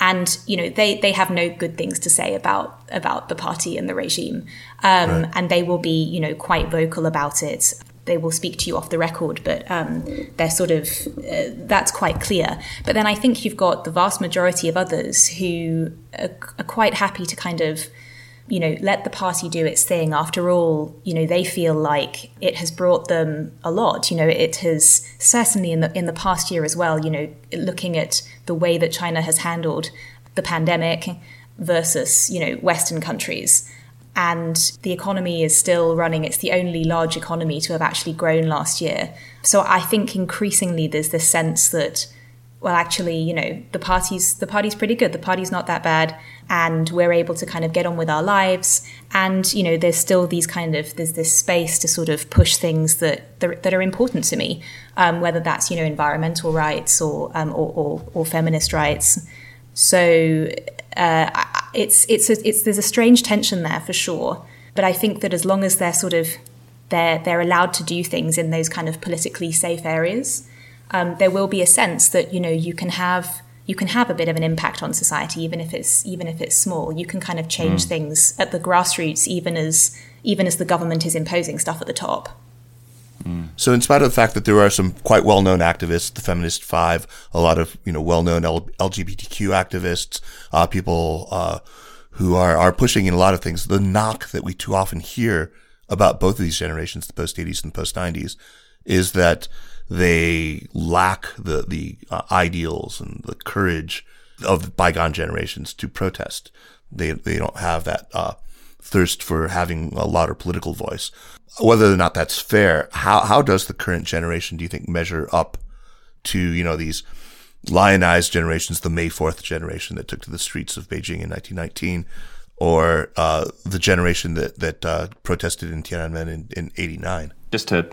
And you know they they have no good things to say about about the party and the regime, um, right. and they will be you know quite vocal about it they will speak to you off the record, but um, they're sort of uh, that's quite clear. But then I think you've got the vast majority of others who are, are, quite happy to kind of, you know, let the party do its thing. After all, you know, they feel like it has brought them a lot. You know, it has certainly in the in the past year as well. You know, looking at the way that China has handled the pandemic versus you know Western countries and the economy is still running. It's the only large economy to have actually grown last year. So I think increasingly there's this sense that, well, actually, you know, the party's the party's pretty good. The party's not that bad, and we're able to kind of get on with our lives. And you know, there's still these kind of there's this space to sort of push things that that are important to me, um, whether that's you know environmental rights or um, or, or, or feminist rights. So uh, it's it's a, it's there's a strange tension there for sure. But I think that as long as they're sort of they're they're allowed to do things in those kind of politically safe areas, um, there will be a sense that you know you can have you can have a bit of an impact on society even if it's even if it's small. You can kind of change mm. things at the grassroots even as even as the government is imposing stuff at the top. So, in spite of the fact that there are some quite well-known activists, the Feminist Five, a lot of you know well-known L- LGBTQ activists, uh, people uh, who are are pushing in a lot of things, the knock that we too often hear about both of these generations, the post '80s and the post '90s, is that they lack the the uh, ideals and the courage of bygone generations to protest. They they don't have that uh, thirst for having a louder political voice. Whether or not that's fair, how how does the current generation, do you think, measure up to you know these lionized generations, the May Fourth generation that took to the streets of Beijing in 1919, or uh, the generation that that uh, protested in Tiananmen in, in '89? Just to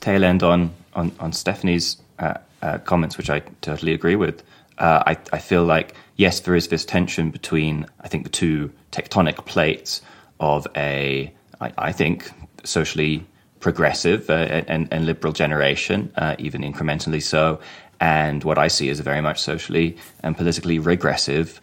tail end on on, on Stephanie's uh, uh, comments, which I totally agree with. Uh, I, I feel like yes, there is this tension between I think the two tectonic plates of a I, I think socially progressive uh, and, and, liberal generation, uh, even incrementally so, and what I see as a very much socially and politically regressive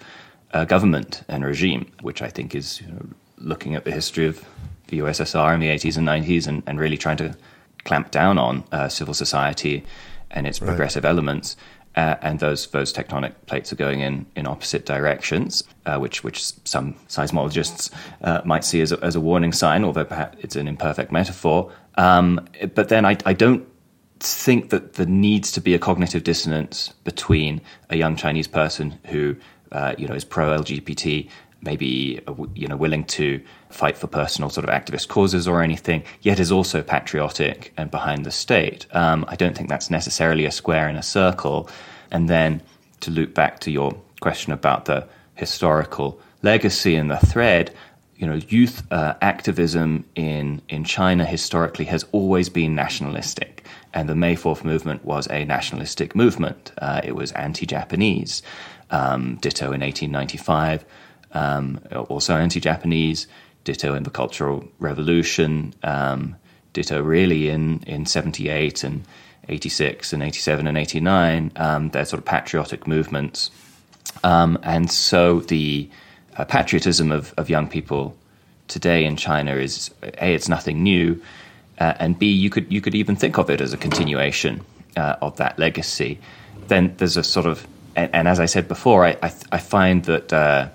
uh, government and regime, which I think is you know, looking at the history of the USSR in the 80s and 90s and, and really trying to clamp down on uh, civil society and its right. progressive elements. Uh, and those those tectonic plates are going in in opposite directions, uh, which which some seismologists uh, might see as a, as a warning sign, although perhaps it's an imperfect metaphor. Um, but then I, I don't think that there needs to be a cognitive dissonance between a young Chinese person who uh, you know is pro LGBT, maybe uh, you know willing to fight for personal sort of activist causes or anything, yet is also patriotic and behind the state. Um, I don't think that's necessarily a square in a circle. And then to loop back to your question about the historical legacy and the thread, you know, youth uh, activism in in China historically has always been nationalistic, and the May Fourth movement was a nationalistic movement. Uh, it was anti-Japanese. Um, ditto in 1895, um, also anti-Japanese ditto in the Cultural Revolution, um, ditto really in, in 78 and 86 and 87 and 89. Um, they're sort of patriotic movements. Um, and so the uh, patriotism of, of young people today in China is A, it's nothing new, uh, and B, you could, you could even think of it as a continuation uh, of that legacy. Then there's a sort of, and, and as I said before, I, I, I find that uh,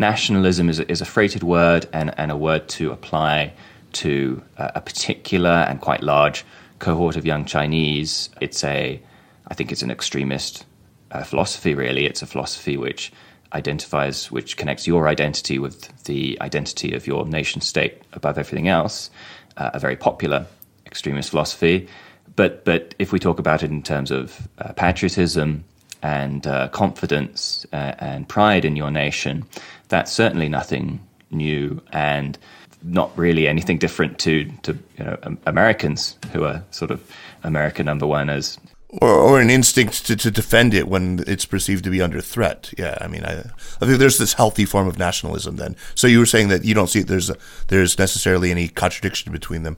nationalism is, is a freighted word and, and a word to apply to a, a particular and quite large cohort of young Chinese. It's a, I think it's an extremist uh, philosophy, really. It's a philosophy which identifies, which connects your identity with the identity of your nation state above everything else. Uh, a very popular extremist philosophy. But, but if we talk about it in terms of uh, patriotism and uh, confidence uh, and pride in your nation, that's certainly nothing new and not really anything different to to you know Americans who are sort of America number one as or, or an instinct to, to defend it when it's perceived to be under threat. Yeah, I mean, I, I think there's this healthy form of nationalism. Then, so you were saying that you don't see there's a, there's necessarily any contradiction between them.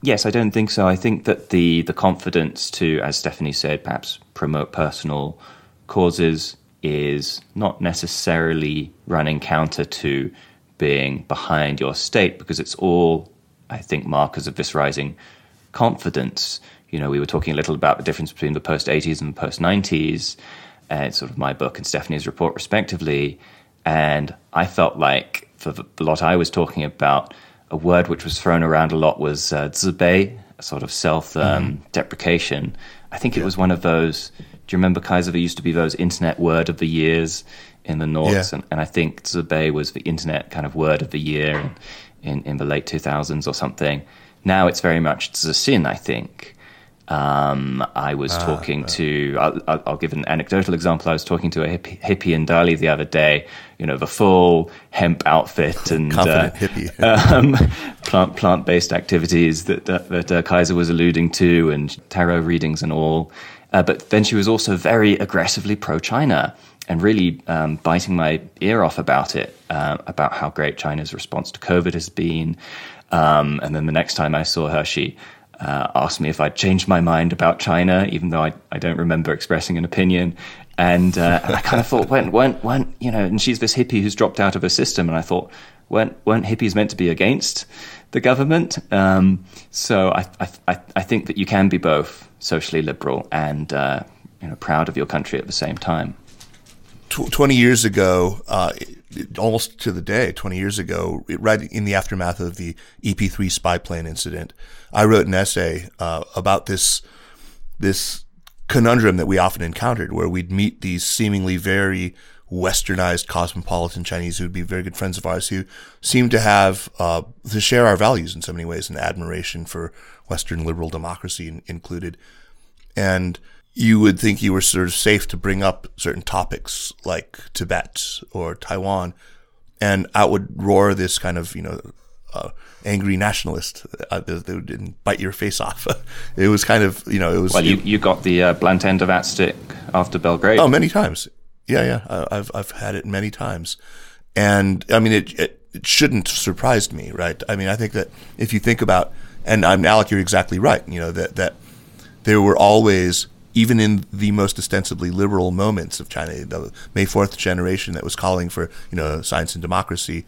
Yes, I don't think so. I think that the the confidence to, as Stephanie said, perhaps promote personal causes is not necessarily running counter to being behind your state because it's all, I think, markers of this rising confidence. You know, we were talking a little about the difference between the post 80s and the post 90s, and sort of my book and Stephanie's report, respectively. And I felt like for the lot I was talking about, a word which was thrown around a lot was uh, a sort of self um, mm. deprecation. I think yeah. it was one of those do you remember Kaiser? There used to be those internet word of the years in the North, yeah. and, and, I think Zibei was the internet kind of word of the year in, in, in the late 2000s or something. Now it's very much Zixin, I think. Um, I was ah, talking to, I'll, I'll, give an anecdotal example. I was talking to a hippie, hippie in Dali the other day, you know, the full hemp outfit [LAUGHS] and uh, [LAUGHS] um, plant plant based activities that, that, that uh, Kaiser was alluding to, and tarot readings and all. Uh, but then she was also very aggressively pro China and really um, biting my ear off about it, uh, about how great China's response to COVID has been. Um, and then the next time I saw her, she uh, asked me if I'd changed my mind about China, even though I, I don't remember expressing an opinion. And, uh, and I kind of thought, when, when, when, you know, and she's this hippie who's dropped out of a system. And I thought, weren't, weren't hippies meant to be against the government? Um, so I, I, I think that you can be both socially liberal and uh, you know, proud of your country at the same time. Twenty years ago, uh, almost to the day, twenty years ago, right in the aftermath of the EP3 spy plane incident, I wrote an essay uh, about this this conundrum that we often encountered, where we'd meet these seemingly very westernized cosmopolitan Chinese who would be very good friends of ours who seem to have, uh, to share our values in so many ways and admiration for Western liberal democracy included. And you would think you were sort of safe to bring up certain topics like Tibet or Taiwan and out would roar this kind of, you know, uh, angry nationalist uh, that would bite your face off. [LAUGHS] it was kind of, you know, it was. Well, you, you got the uh, blunt end of that stick after Belgrade. Oh, many times. Yeah, yeah. I've, I've had it many times. And I mean, it, it, it shouldn't surprise me, right? I mean, I think that if you think about, and I'm Alec, you're exactly right, you know, that, that there were always, even in the most ostensibly liberal moments of China, the May 4th generation that was calling for, you know, science and democracy,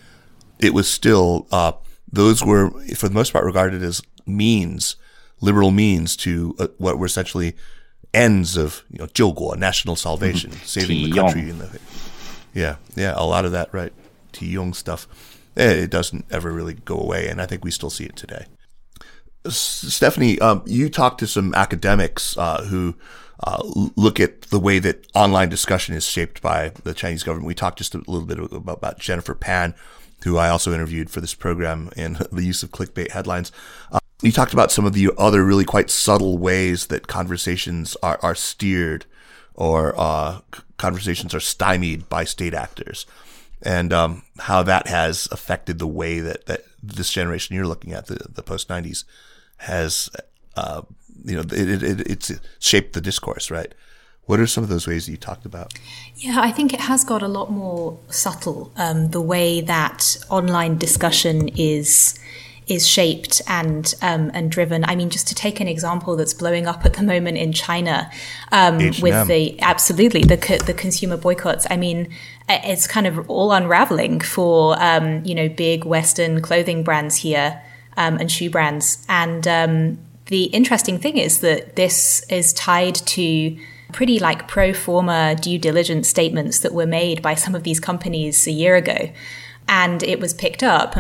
it was still, uh, those were, for the most part, regarded as means, liberal means to uh, what were essentially ends of you know 救国 national salvation, mm-hmm. saving the country. In the, yeah, yeah, a lot of that right, Tiyong stuff. Eh, it doesn't ever really go away, and I think we still see it today. Stephanie, um, you talked to some academics uh, who uh, look at the way that online discussion is shaped by the Chinese government. We talked just a little bit about, about Jennifer Pan, who I also interviewed for this program, and [LAUGHS] the use of clickbait headlines. You talked about some of the other really quite subtle ways that conversations are, are steered or uh, conversations are stymied by state actors and um, how that has affected the way that, that this generation you're looking at, the, the post 90s, has, uh, you know, it, it, it's shaped the discourse, right? What are some of those ways that you talked about? Yeah, I think it has got a lot more subtle. Um, the way that online discussion is is shaped and um, and driven. I mean, just to take an example that's blowing up at the moment in China um, with the absolutely the the consumer boycotts. I mean, it's kind of all unraveling for um, you know big Western clothing brands here um, and shoe brands. And um, the interesting thing is that this is tied to pretty like pro forma due diligence statements that were made by some of these companies a year ago, and it was picked up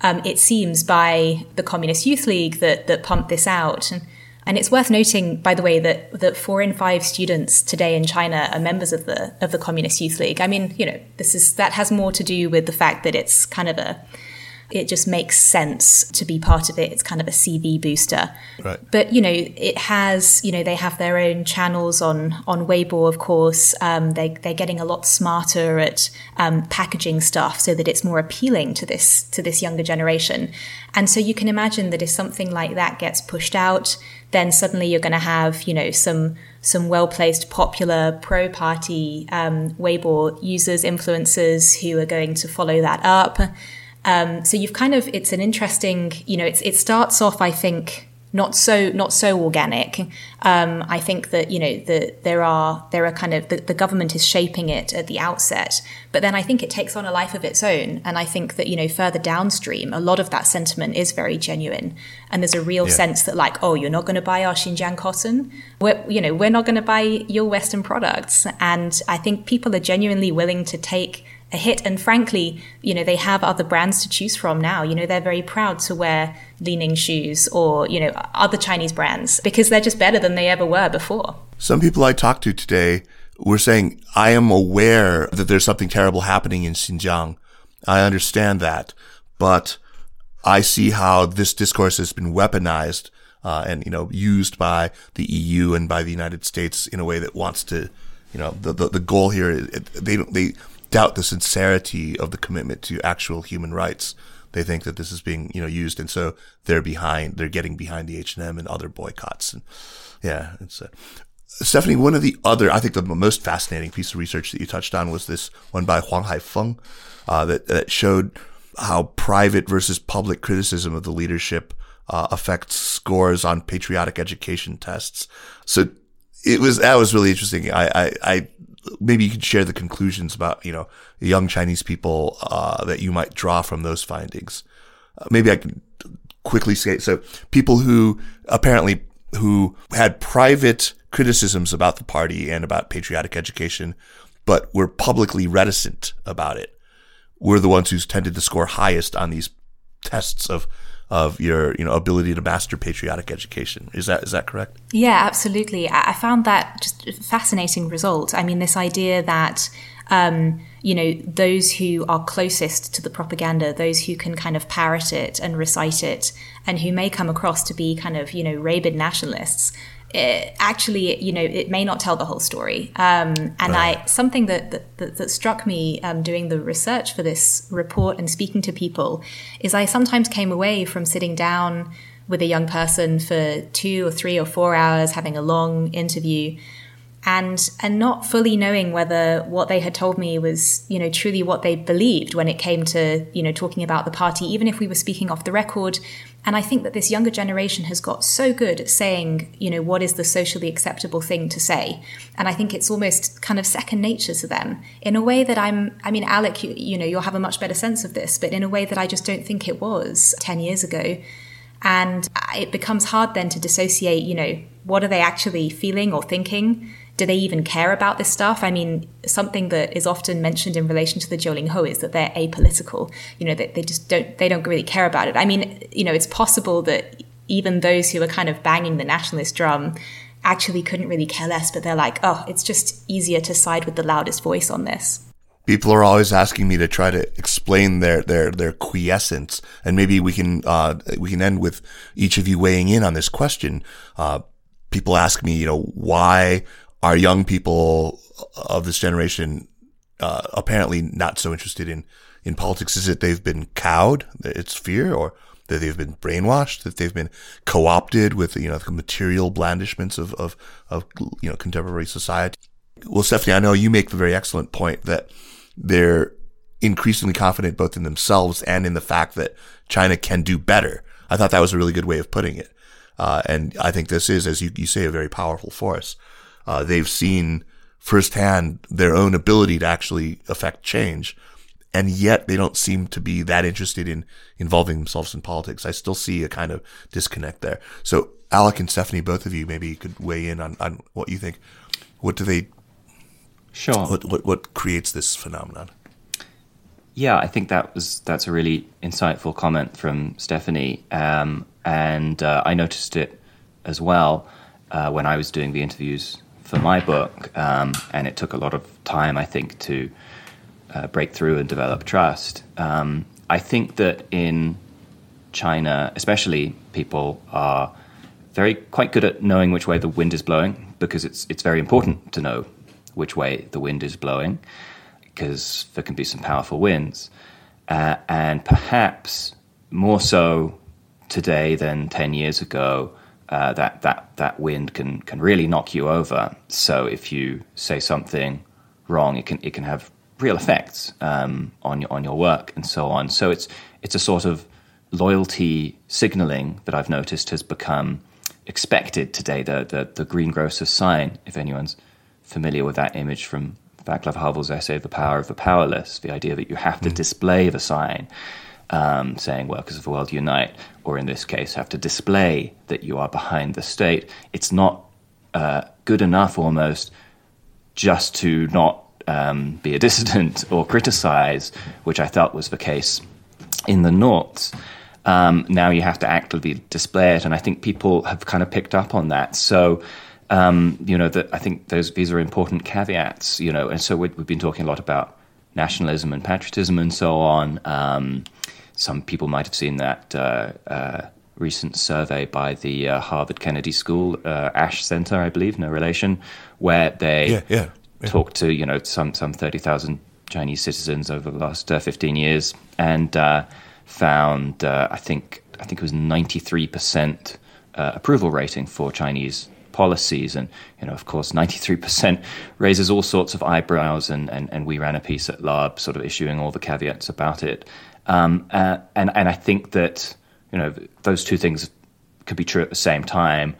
um, it seems, by the Communist Youth League that, that pumped this out. And, and it's worth noting, by the way, that, that four in five students today in China are members of the of the Communist Youth League. I mean, you know, this is that has more to do with the fact that it's kind of a it just makes sense to be part of it. It's kind of a CV booster. Right. But you know, it has you know they have their own channels on on Weibo, of course. Um, they they're getting a lot smarter at um, packaging stuff so that it's more appealing to this to this younger generation. And so you can imagine that if something like that gets pushed out, then suddenly you're going to have you know some some well placed, popular pro party um, Weibo users, influencers who are going to follow that up. Um, so you've kind of it's an interesting, you know, it's, it starts off, I think, not so not so organic. Um, I think that you know the, there are there are kind of the, the, government is shaping it at the outset, but then I think it takes on a life of its own. And I think that you know further downstream, a lot of that sentiment is very genuine, and there's a real yeah. sense that like, oh, you're not going to buy our Xinjiang cotton. We're you know we're not going to buy your Western products, and I think people are genuinely willing to take a hit. And frankly, you know, they have other brands to choose from now. You know, they're very proud to wear Li-Ning shoes or, you know, other Chinese brands because they're just better than they ever were before. Some people I talked to today were saying, I am aware that there's something terrible happening in Xinjiang. I understand that, but I see how this discourse has been weaponized uh, and you know used by the EU and by the United States in a way that wants to, you know, the the, the goal here is they don't they doubt the sincerity of the commitment to actual human rights. They think that this is being, you know, used, and so they're behind. They're getting behind the H and M and other boycotts. And yeah, it's uh, Stephanie. One of the other, I think, the most fascinating piece of research that you touched on was this one by Huang Haifeng uh, that that showed how private versus public criticism of the leadership uh, affects scores on patriotic education tests. So it was that was really interesting. I I, I maybe you could share the conclusions about you know young Chinese people uh, that you might draw from those findings. Uh, maybe I can quickly say so. People who apparently who had private criticisms about the party and about patriotic education, but were publicly reticent about it, were the ones who tended to score highest on these tests of of your you know ability to master patriotic education. Is that is that correct? Yeah, absolutely. I found that just a fascinating result. I mean, this idea that um, you know, those who are closest to the propaganda, those who can kind of parrot it and recite it, and who may come across to be kind of, you know, rabid nationalists, it, actually, you know, it may not tell the whole story. Um, and right. I something that that, that struck me um, doing the research for this report and speaking to people is I sometimes came away from sitting down with a young person for two or three or four hours, having a long interview and and not fully knowing whether what they had told me was you know truly what they believed when it came to you know talking about the party even if we were speaking off the record. And i think that this younger generation has got so good at saying you know what is the socially acceptable thing to say. And i think it's almost kind of second nature to them. In a way that i'm i mean alec you, you know you'll have a much better sense of this but in a way that i just don't think it was 10 years ago. And it becomes hard then to dissociate you know what are they actually feeling or thinking do they even care about this stuff? I mean, something that is often mentioned in relation to the Zhou Ho is that they're apolitical. You know, that they just don't they don't really care about it. I mean, you know, it's possible that even those who are kind of banging the nationalist drum actually couldn't really care less, but they're like, oh, it's just easier to side with the loudest voice on this. People are always asking me to try to explain their their their quiescence, and maybe we can uh, we can end with each of you weighing in on this question. Uh, people ask me, you know, why are young people of this generation uh, apparently not so interested in in politics? Is it they've been cowed? It's fear, or that they've been brainwashed? That they've been co-opted with you know the material blandishments of of of you know contemporary society? Well, Stephanie, I know you make the very excellent point that they're increasingly confident both in themselves and in the fact that China can do better. I thought that was a really good way of putting it. Uh, and I think this is, as you, you say, a very powerful force uh, they've seen firsthand their own ability to actually affect change. And yet they don't seem to be that interested in involving themselves in politics. I still see a kind of disconnect there. So Alec and Stephanie, both of you maybe could weigh in on, on what you think. What do they Sure. What, what what creates this phenomenon? Yeah, I think that was that's a really insightful comment from Stephanie, um, and uh, I noticed it as well uh, when I was doing the interviews for my book, um, and it took a lot of time, I think, to uh, break through and develop trust. Um, I think that in China, especially, people are very quite good at knowing which way the wind is blowing because it's it's very important to know which way the wind is blowing because there can be some powerful winds, uh, and perhaps more so today than ten years ago uh, that that that wind can can really knock you over. So if you say something wrong, it can it can have real effects um, on your on your work and so on. So it's it's a sort of loyalty signaling that I've noticed has become expected today. The the, the greengrocer sign, if anyone's familiar with that image from Václav Havel's essay "The Power of the Powerless," the idea that you have to mm. display the sign um, saying workers of the world unite, or in this case, have to display that you are behind the state. It's not uh, good enough almost just to not um, be a dissident [LAUGHS] or criticize, which I felt was the case in the North. Um, now you have to actively display it, and I think people have kind of picked up on that. So, um, you know, that I think those these are important caveats. You know, and so we have been talking a lot about nationalism and patriotism and so on. Um, some people might have seen that uh, uh, recent survey by the uh, Harvard Kennedy School, uh, Ash Center, I believe, no relation, where they yeah, yeah, yeah. talked to you know some some thirty thousand Chinese citizens over the last uh, fifteen years and uh, found I think I think it was ninety three percent approval rating for Chinese policies. And, you know, of course, 93% raises all sorts of eyebrows. And, and, and we ran a piece at LARB sort of issuing all the caveats about it. Um, uh, and and I think that you know those two things could be true at the same time,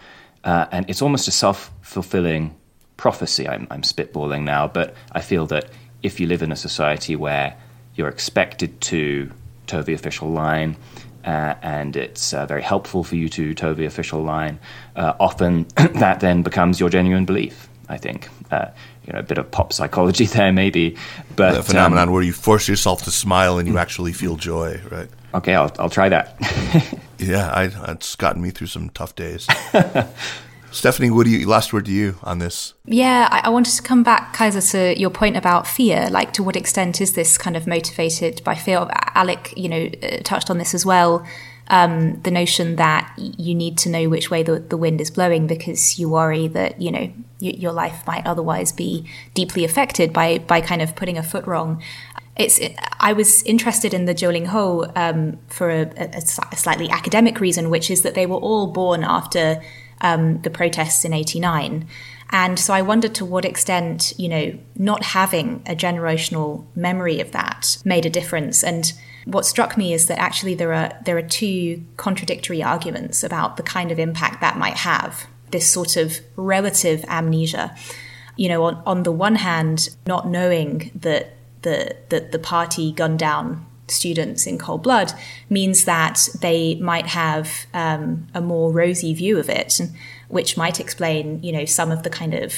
uh, and it's almost a self fulfilling prophecy. I'm, I'm spitballing now, but I feel that if you live in a society where you're expected to toe the official line, uh, and it's uh, very helpful for you to toe the official line. Uh, often [CLEARS THROAT] that then becomes your genuine belief. I think uh, you know a bit of pop psychology [LAUGHS] there, maybe. But the phenomenon um, where you force yourself to smile and you actually feel joy, right? Okay, I'll I'll try that. [LAUGHS] yeah, I, it's gotten me through some tough days. [LAUGHS] Stephanie, what do you last word to you on this? Yeah, I, I, wanted to come back, Kaiser, to your point about fear. Like, to what extent is this kind of motivated by fear? Alec, you know, uh, touched on this as well. Um, the notion that you need to know which way the, the wind is blowing because you worry that you know y- your life might otherwise be deeply affected by by kind of putting a foot wrong. It's I was interested in the Zhou Ho um, for a, a, a, slightly academic reason, which is that they were all born after um, the protests in '89. And so I wondered to what extent, you know, not having a generational memory of that made a difference. And what struck me is that actually there are there are two contradictory arguments about the kind of impact that might have. This sort of relative amnesia. You know, on, on the one hand, not knowing that the that the party gunned down students in cold blood means that they might have um, a more rosy view of it, which might explain, you know, some of the kind of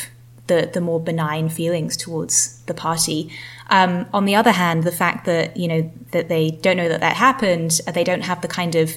the, the more benign feelings towards the party. Um, on the other hand, the fact that you know that they don't know that that happened, they don't have the kind of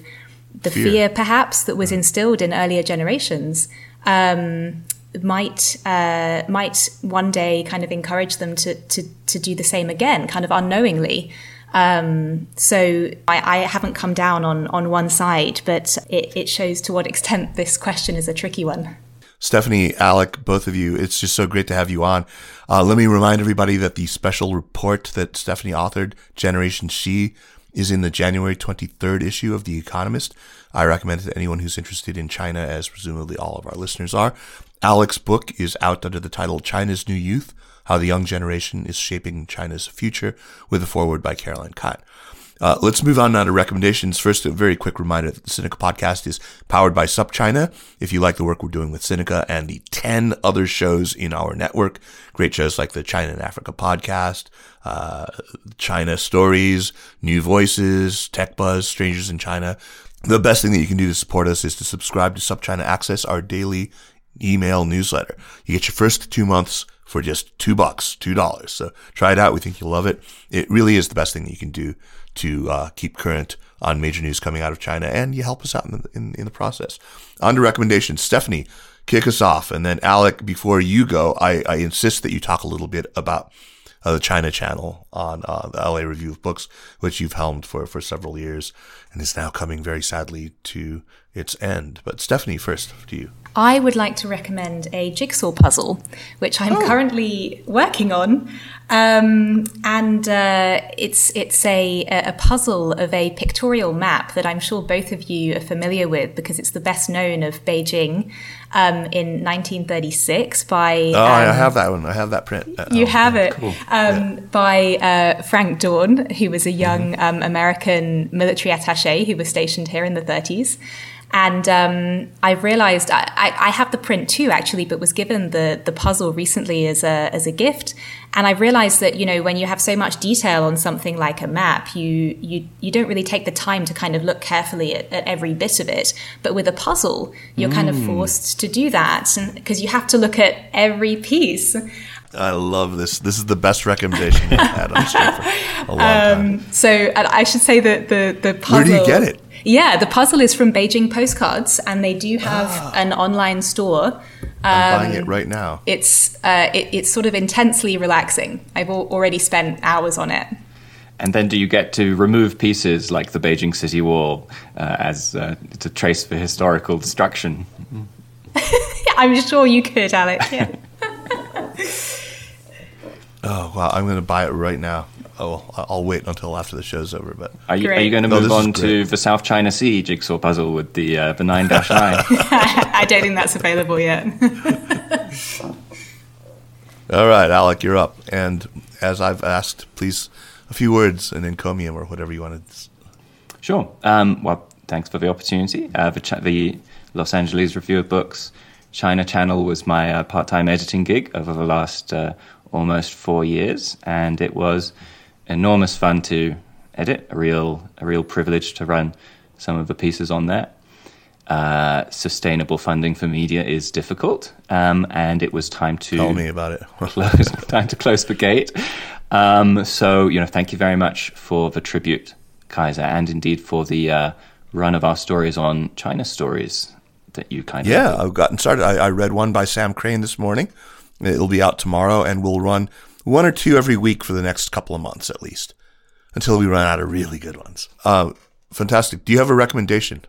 the fear, fear perhaps that was instilled in earlier generations. Um, might uh, might one day kind of encourage them to, to to do the same again, kind of unknowingly. Um, so I, I, haven't come down on, on one side, but it, it shows to what [LAUGHS] extent this question is a tricky one. Stephanie, Alec, both of you, it's just so great to have you on. Uh, let me remind everybody that the special report that Stephanie authored, Generation Xi, is in the January 23rd issue of The Economist. I recommend it to anyone who's interested in China, as presumably all of our listeners are. Alec's book is out under the title China's New Youth how the Young Generation is Shaping China's Future, with a foreword by Karoline Kan. Uh, let's move on now to recommendations. First, a very quick reminder that the Sinica podcast is powered by SupChina. If you like the work we're doing with Sinica and the 10 other shows in our network, great shows like the China and Africa podcast, uh, China Stories, New Voices, Tech Buzz, Strangers in China, the best thing that you can do to support us is to subscribe to SupChina Access, our daily email newsletter. You get your first two months for just two bucks, two dollars. So try it out. We think you'll love it. It really is the best thing that you can do to uh, keep current on major news coming out of China, and you help us out in the, in, in the process. On to recommendations, Stephanie, kick us off, and then Alec. Before you go, I, I insist that you talk a little bit about uh, the China Channel on uh, the LA Review of Books, which you've helmed for for several years, and is now coming very sadly to its end. But Stephanie, first to you. I would like to recommend a jigsaw puzzle, which I'm oh. currently working on. Um, and uh, it's it's a, a puzzle of a pictorial map that I'm sure both of you are familiar with because it's the best known of Beijing um, in 1936 by. Oh, um, I have that one. I have that print. You have it cool. Um, yeah. by uh, Frank Dorn, who was a young mm-hmm. American military attaché who was stationed here in the 30s. And um, I've realized I, I, have the print too, actually, but was given the, the puzzle recently as a, as a gift. And I've realized that, you know, when you have so much detail on something like a map, you, you, you don't really take the time to kind of look carefully at, at every bit of it. But with a puzzle, you're mm. kind of hmm. forced to do that because you have to look at every piece. I love this. This is the best recommendation I've had on the show for a long um, time. So I should say that the the puzzle. Where do you get it? Yeah, the puzzle is from Beijing Postcards, and they do have ah. an online store. Um, I'm buying it right now. It's uh, it, it's sort of intensely relaxing. I've already spent hours on it. And then, do you get to remove pieces like the Beijing City Wall uh, as uh, to trace for historical destruction? [LAUGHS] I'm sure you could, Alec. Yeah. [LAUGHS] [LAUGHS] oh wow! I'm going to buy it right now oh, I'll wait until after the show's over. But are you, are you going to move no, on to the South China Sea jigsaw puzzle with the uh, the nine dash line? [LAUGHS] I don't think that's available yet. [LAUGHS] All right, Alec, you're up. And as I've asked, please a few words, an encomium or whatever you want to. Sure. Um, well, thanks for the opportunity. Uh, the, Ch- the, Los Angeles Review of Books China Channel was my uh, part-time editing gig over the last uh, almost four years, and it was enormous fun to edit, a real a real privilege to run some of the pieces on there. Uh, sustainable funding for media is difficult, um, and it was time to tell me about it. [LAUGHS] close, time to close the gate. Um, so you know, thank you very much for the tribute, Kaiser, and indeed for the uh, run of our stories on China Stories that you kind of Yeah, I've gotten started. I, I read one by Sam Crane this morning. It'll be out tomorrow, and we'll run one or two every week for the next couple of months at least, until we run out of really good ones. Uh, fantastic. Do you have a recommendation?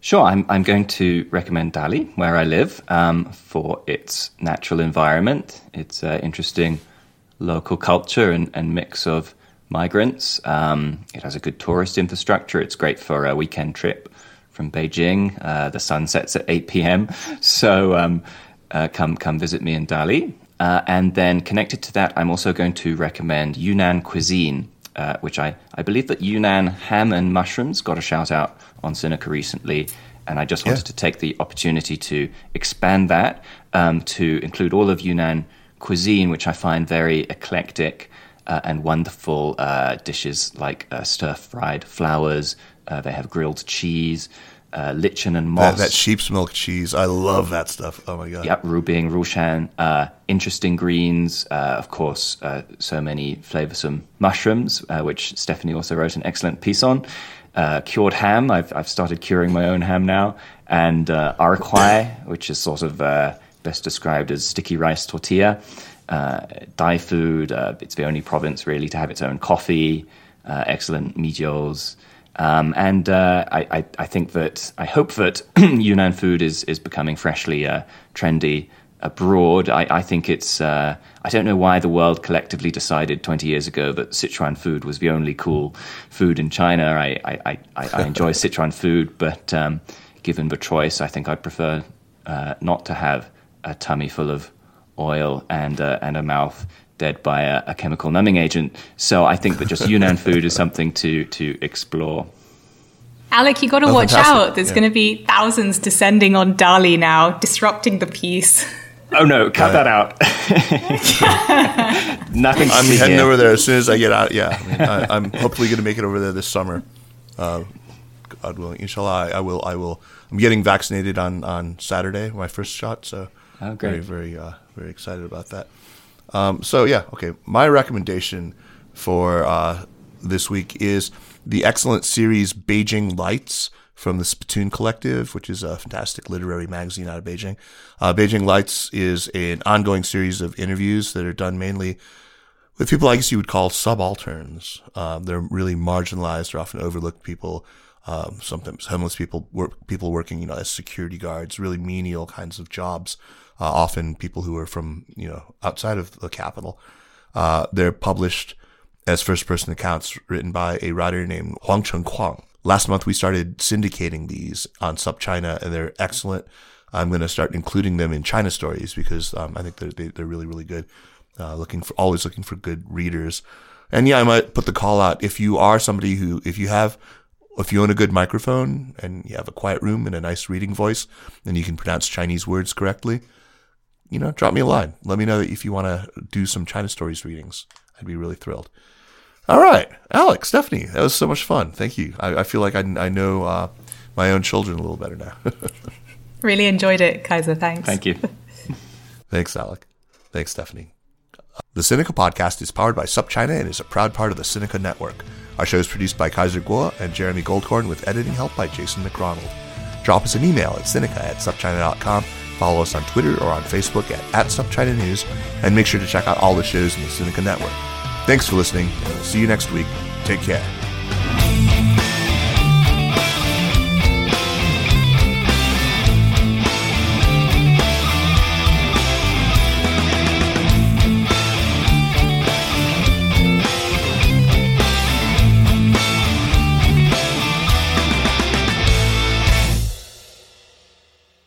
Sure, I'm, I'm going to recommend Dali, where I live, um, for its natural environment, its uh, interesting local culture and, and mix of migrants. Um, it has a good tourist infrastructure. It's great for a weekend trip from Beijing. Uh, the sun sets at 8 p.m. [LAUGHS] So um, uh, come, come visit me in Dali. Uh, and then connected to that, I'm also going to recommend Yunnan cuisine, uh, which I, I believe that Yunnan ham and mushrooms got a shout out on Sinica recently. And I just wanted Yeah. to take the opportunity to expand that um, to include all of Yunnan cuisine, which I find very eclectic uh, and wonderful uh, dishes like uh, stir fried flowers. Uh, they have grilled cheese, uh, lichen and That, moss. that sheep's milk cheese. I love that stuff. Oh my god. Yep, Rubing, Rushan, uh, interesting greens, uh, of course, uh, so many flavoursome mushrooms, uh, which Stephanie also wrote an excellent piece on. Uh, cured ham, I've, I've started curing my own ham now. And uh, [LAUGHS] which is sort of uh, best described as sticky rice tortilla. Uh, Thai food, uh, it's the only province really to have its own coffee, uh, excellent mijios. Um, and uh, I, I, I think that I hope that [CLEARS THROAT] Yunnan food is is becoming freshly uh, trendy abroad. I, I think it's uh, I don't know why the world collectively decided 20 years ago that Sichuan food was the only cool food in China. I I, I, I I enjoy [LAUGHS] Sichuan food, but um, given the choice, I think I'd prefer uh, not to have a tummy full of oil and uh, and a mouth dead by a, a chemical numbing agent. So I think that just Yunnan [LAUGHS] food is something to to explore. Alec, you got to Oh, watch fantastic. out. There's Yeah. going to be thousands descending on Dali now, disrupting the peace. Oh no, cut that out. [LAUGHS] [LAUGHS] Nothing. to I'm heading here. over there as soon as I get out. Yeah, I mean, I, I'm hopefully going to make it over there this summer. Uh, God willing, inshallah, I, I will. I will. I'm getting vaccinated on on Saturday, my first shot. So, Oh, great. very, very, uh, very excited about that. Um, so yeah, okay. My recommendation for uh, this week is the excellent series Beijing Lights from the Spittoon Collective, which is a fantastic literary magazine out of Beijing. Uh, Beijing Lights is an ongoing series of interviews that are done mainly with people I guess you would call subalterns. Um, they're really marginalized or often overlooked people. Um, sometimes homeless people, work, people working, you know, as security guards, really menial kinds of jobs. Uh, often people who are from, you know, outside of the capital. Uh, they're published as first person accounts written by a writer named Huang Cheng Kwang. Last month we started syndicating these on SupChina, and they're excellent. I'm going to start including them in China stories because um, I think they're, they, they're really, really good. Uh, looking for, always looking for good readers. And yeah, I might put the call out if you are somebody who, if you have, if you own a good microphone and you have a quiet room and a nice reading voice and you can pronounce Chinese words correctly, you know, drop me a line. Let me know if you want to do some China stories readings. I'd be really thrilled. All right, Alex, Stephanie, that was so much fun. Thank you. I, I feel like I, I know uh, my own children a little better now. [LAUGHS] Really enjoyed it, Kaiser. Thanks. Thank you. [LAUGHS] Thanks, Alec. Thanks, Stephanie. The Sinica podcast is powered by SupChina and is a proud part of the Sinica network. Our show is produced by Kaiser Kuo and Jeremy Goldkorn with editing help by Jason McRonald. Drop us an email at Sinica at SupChina.com. Follow us on Twitter or on Facebook at, at SupChina News, and make sure to check out all the shows in the Sinica Network. Thanks for listening, and we'll see you next week. Take care.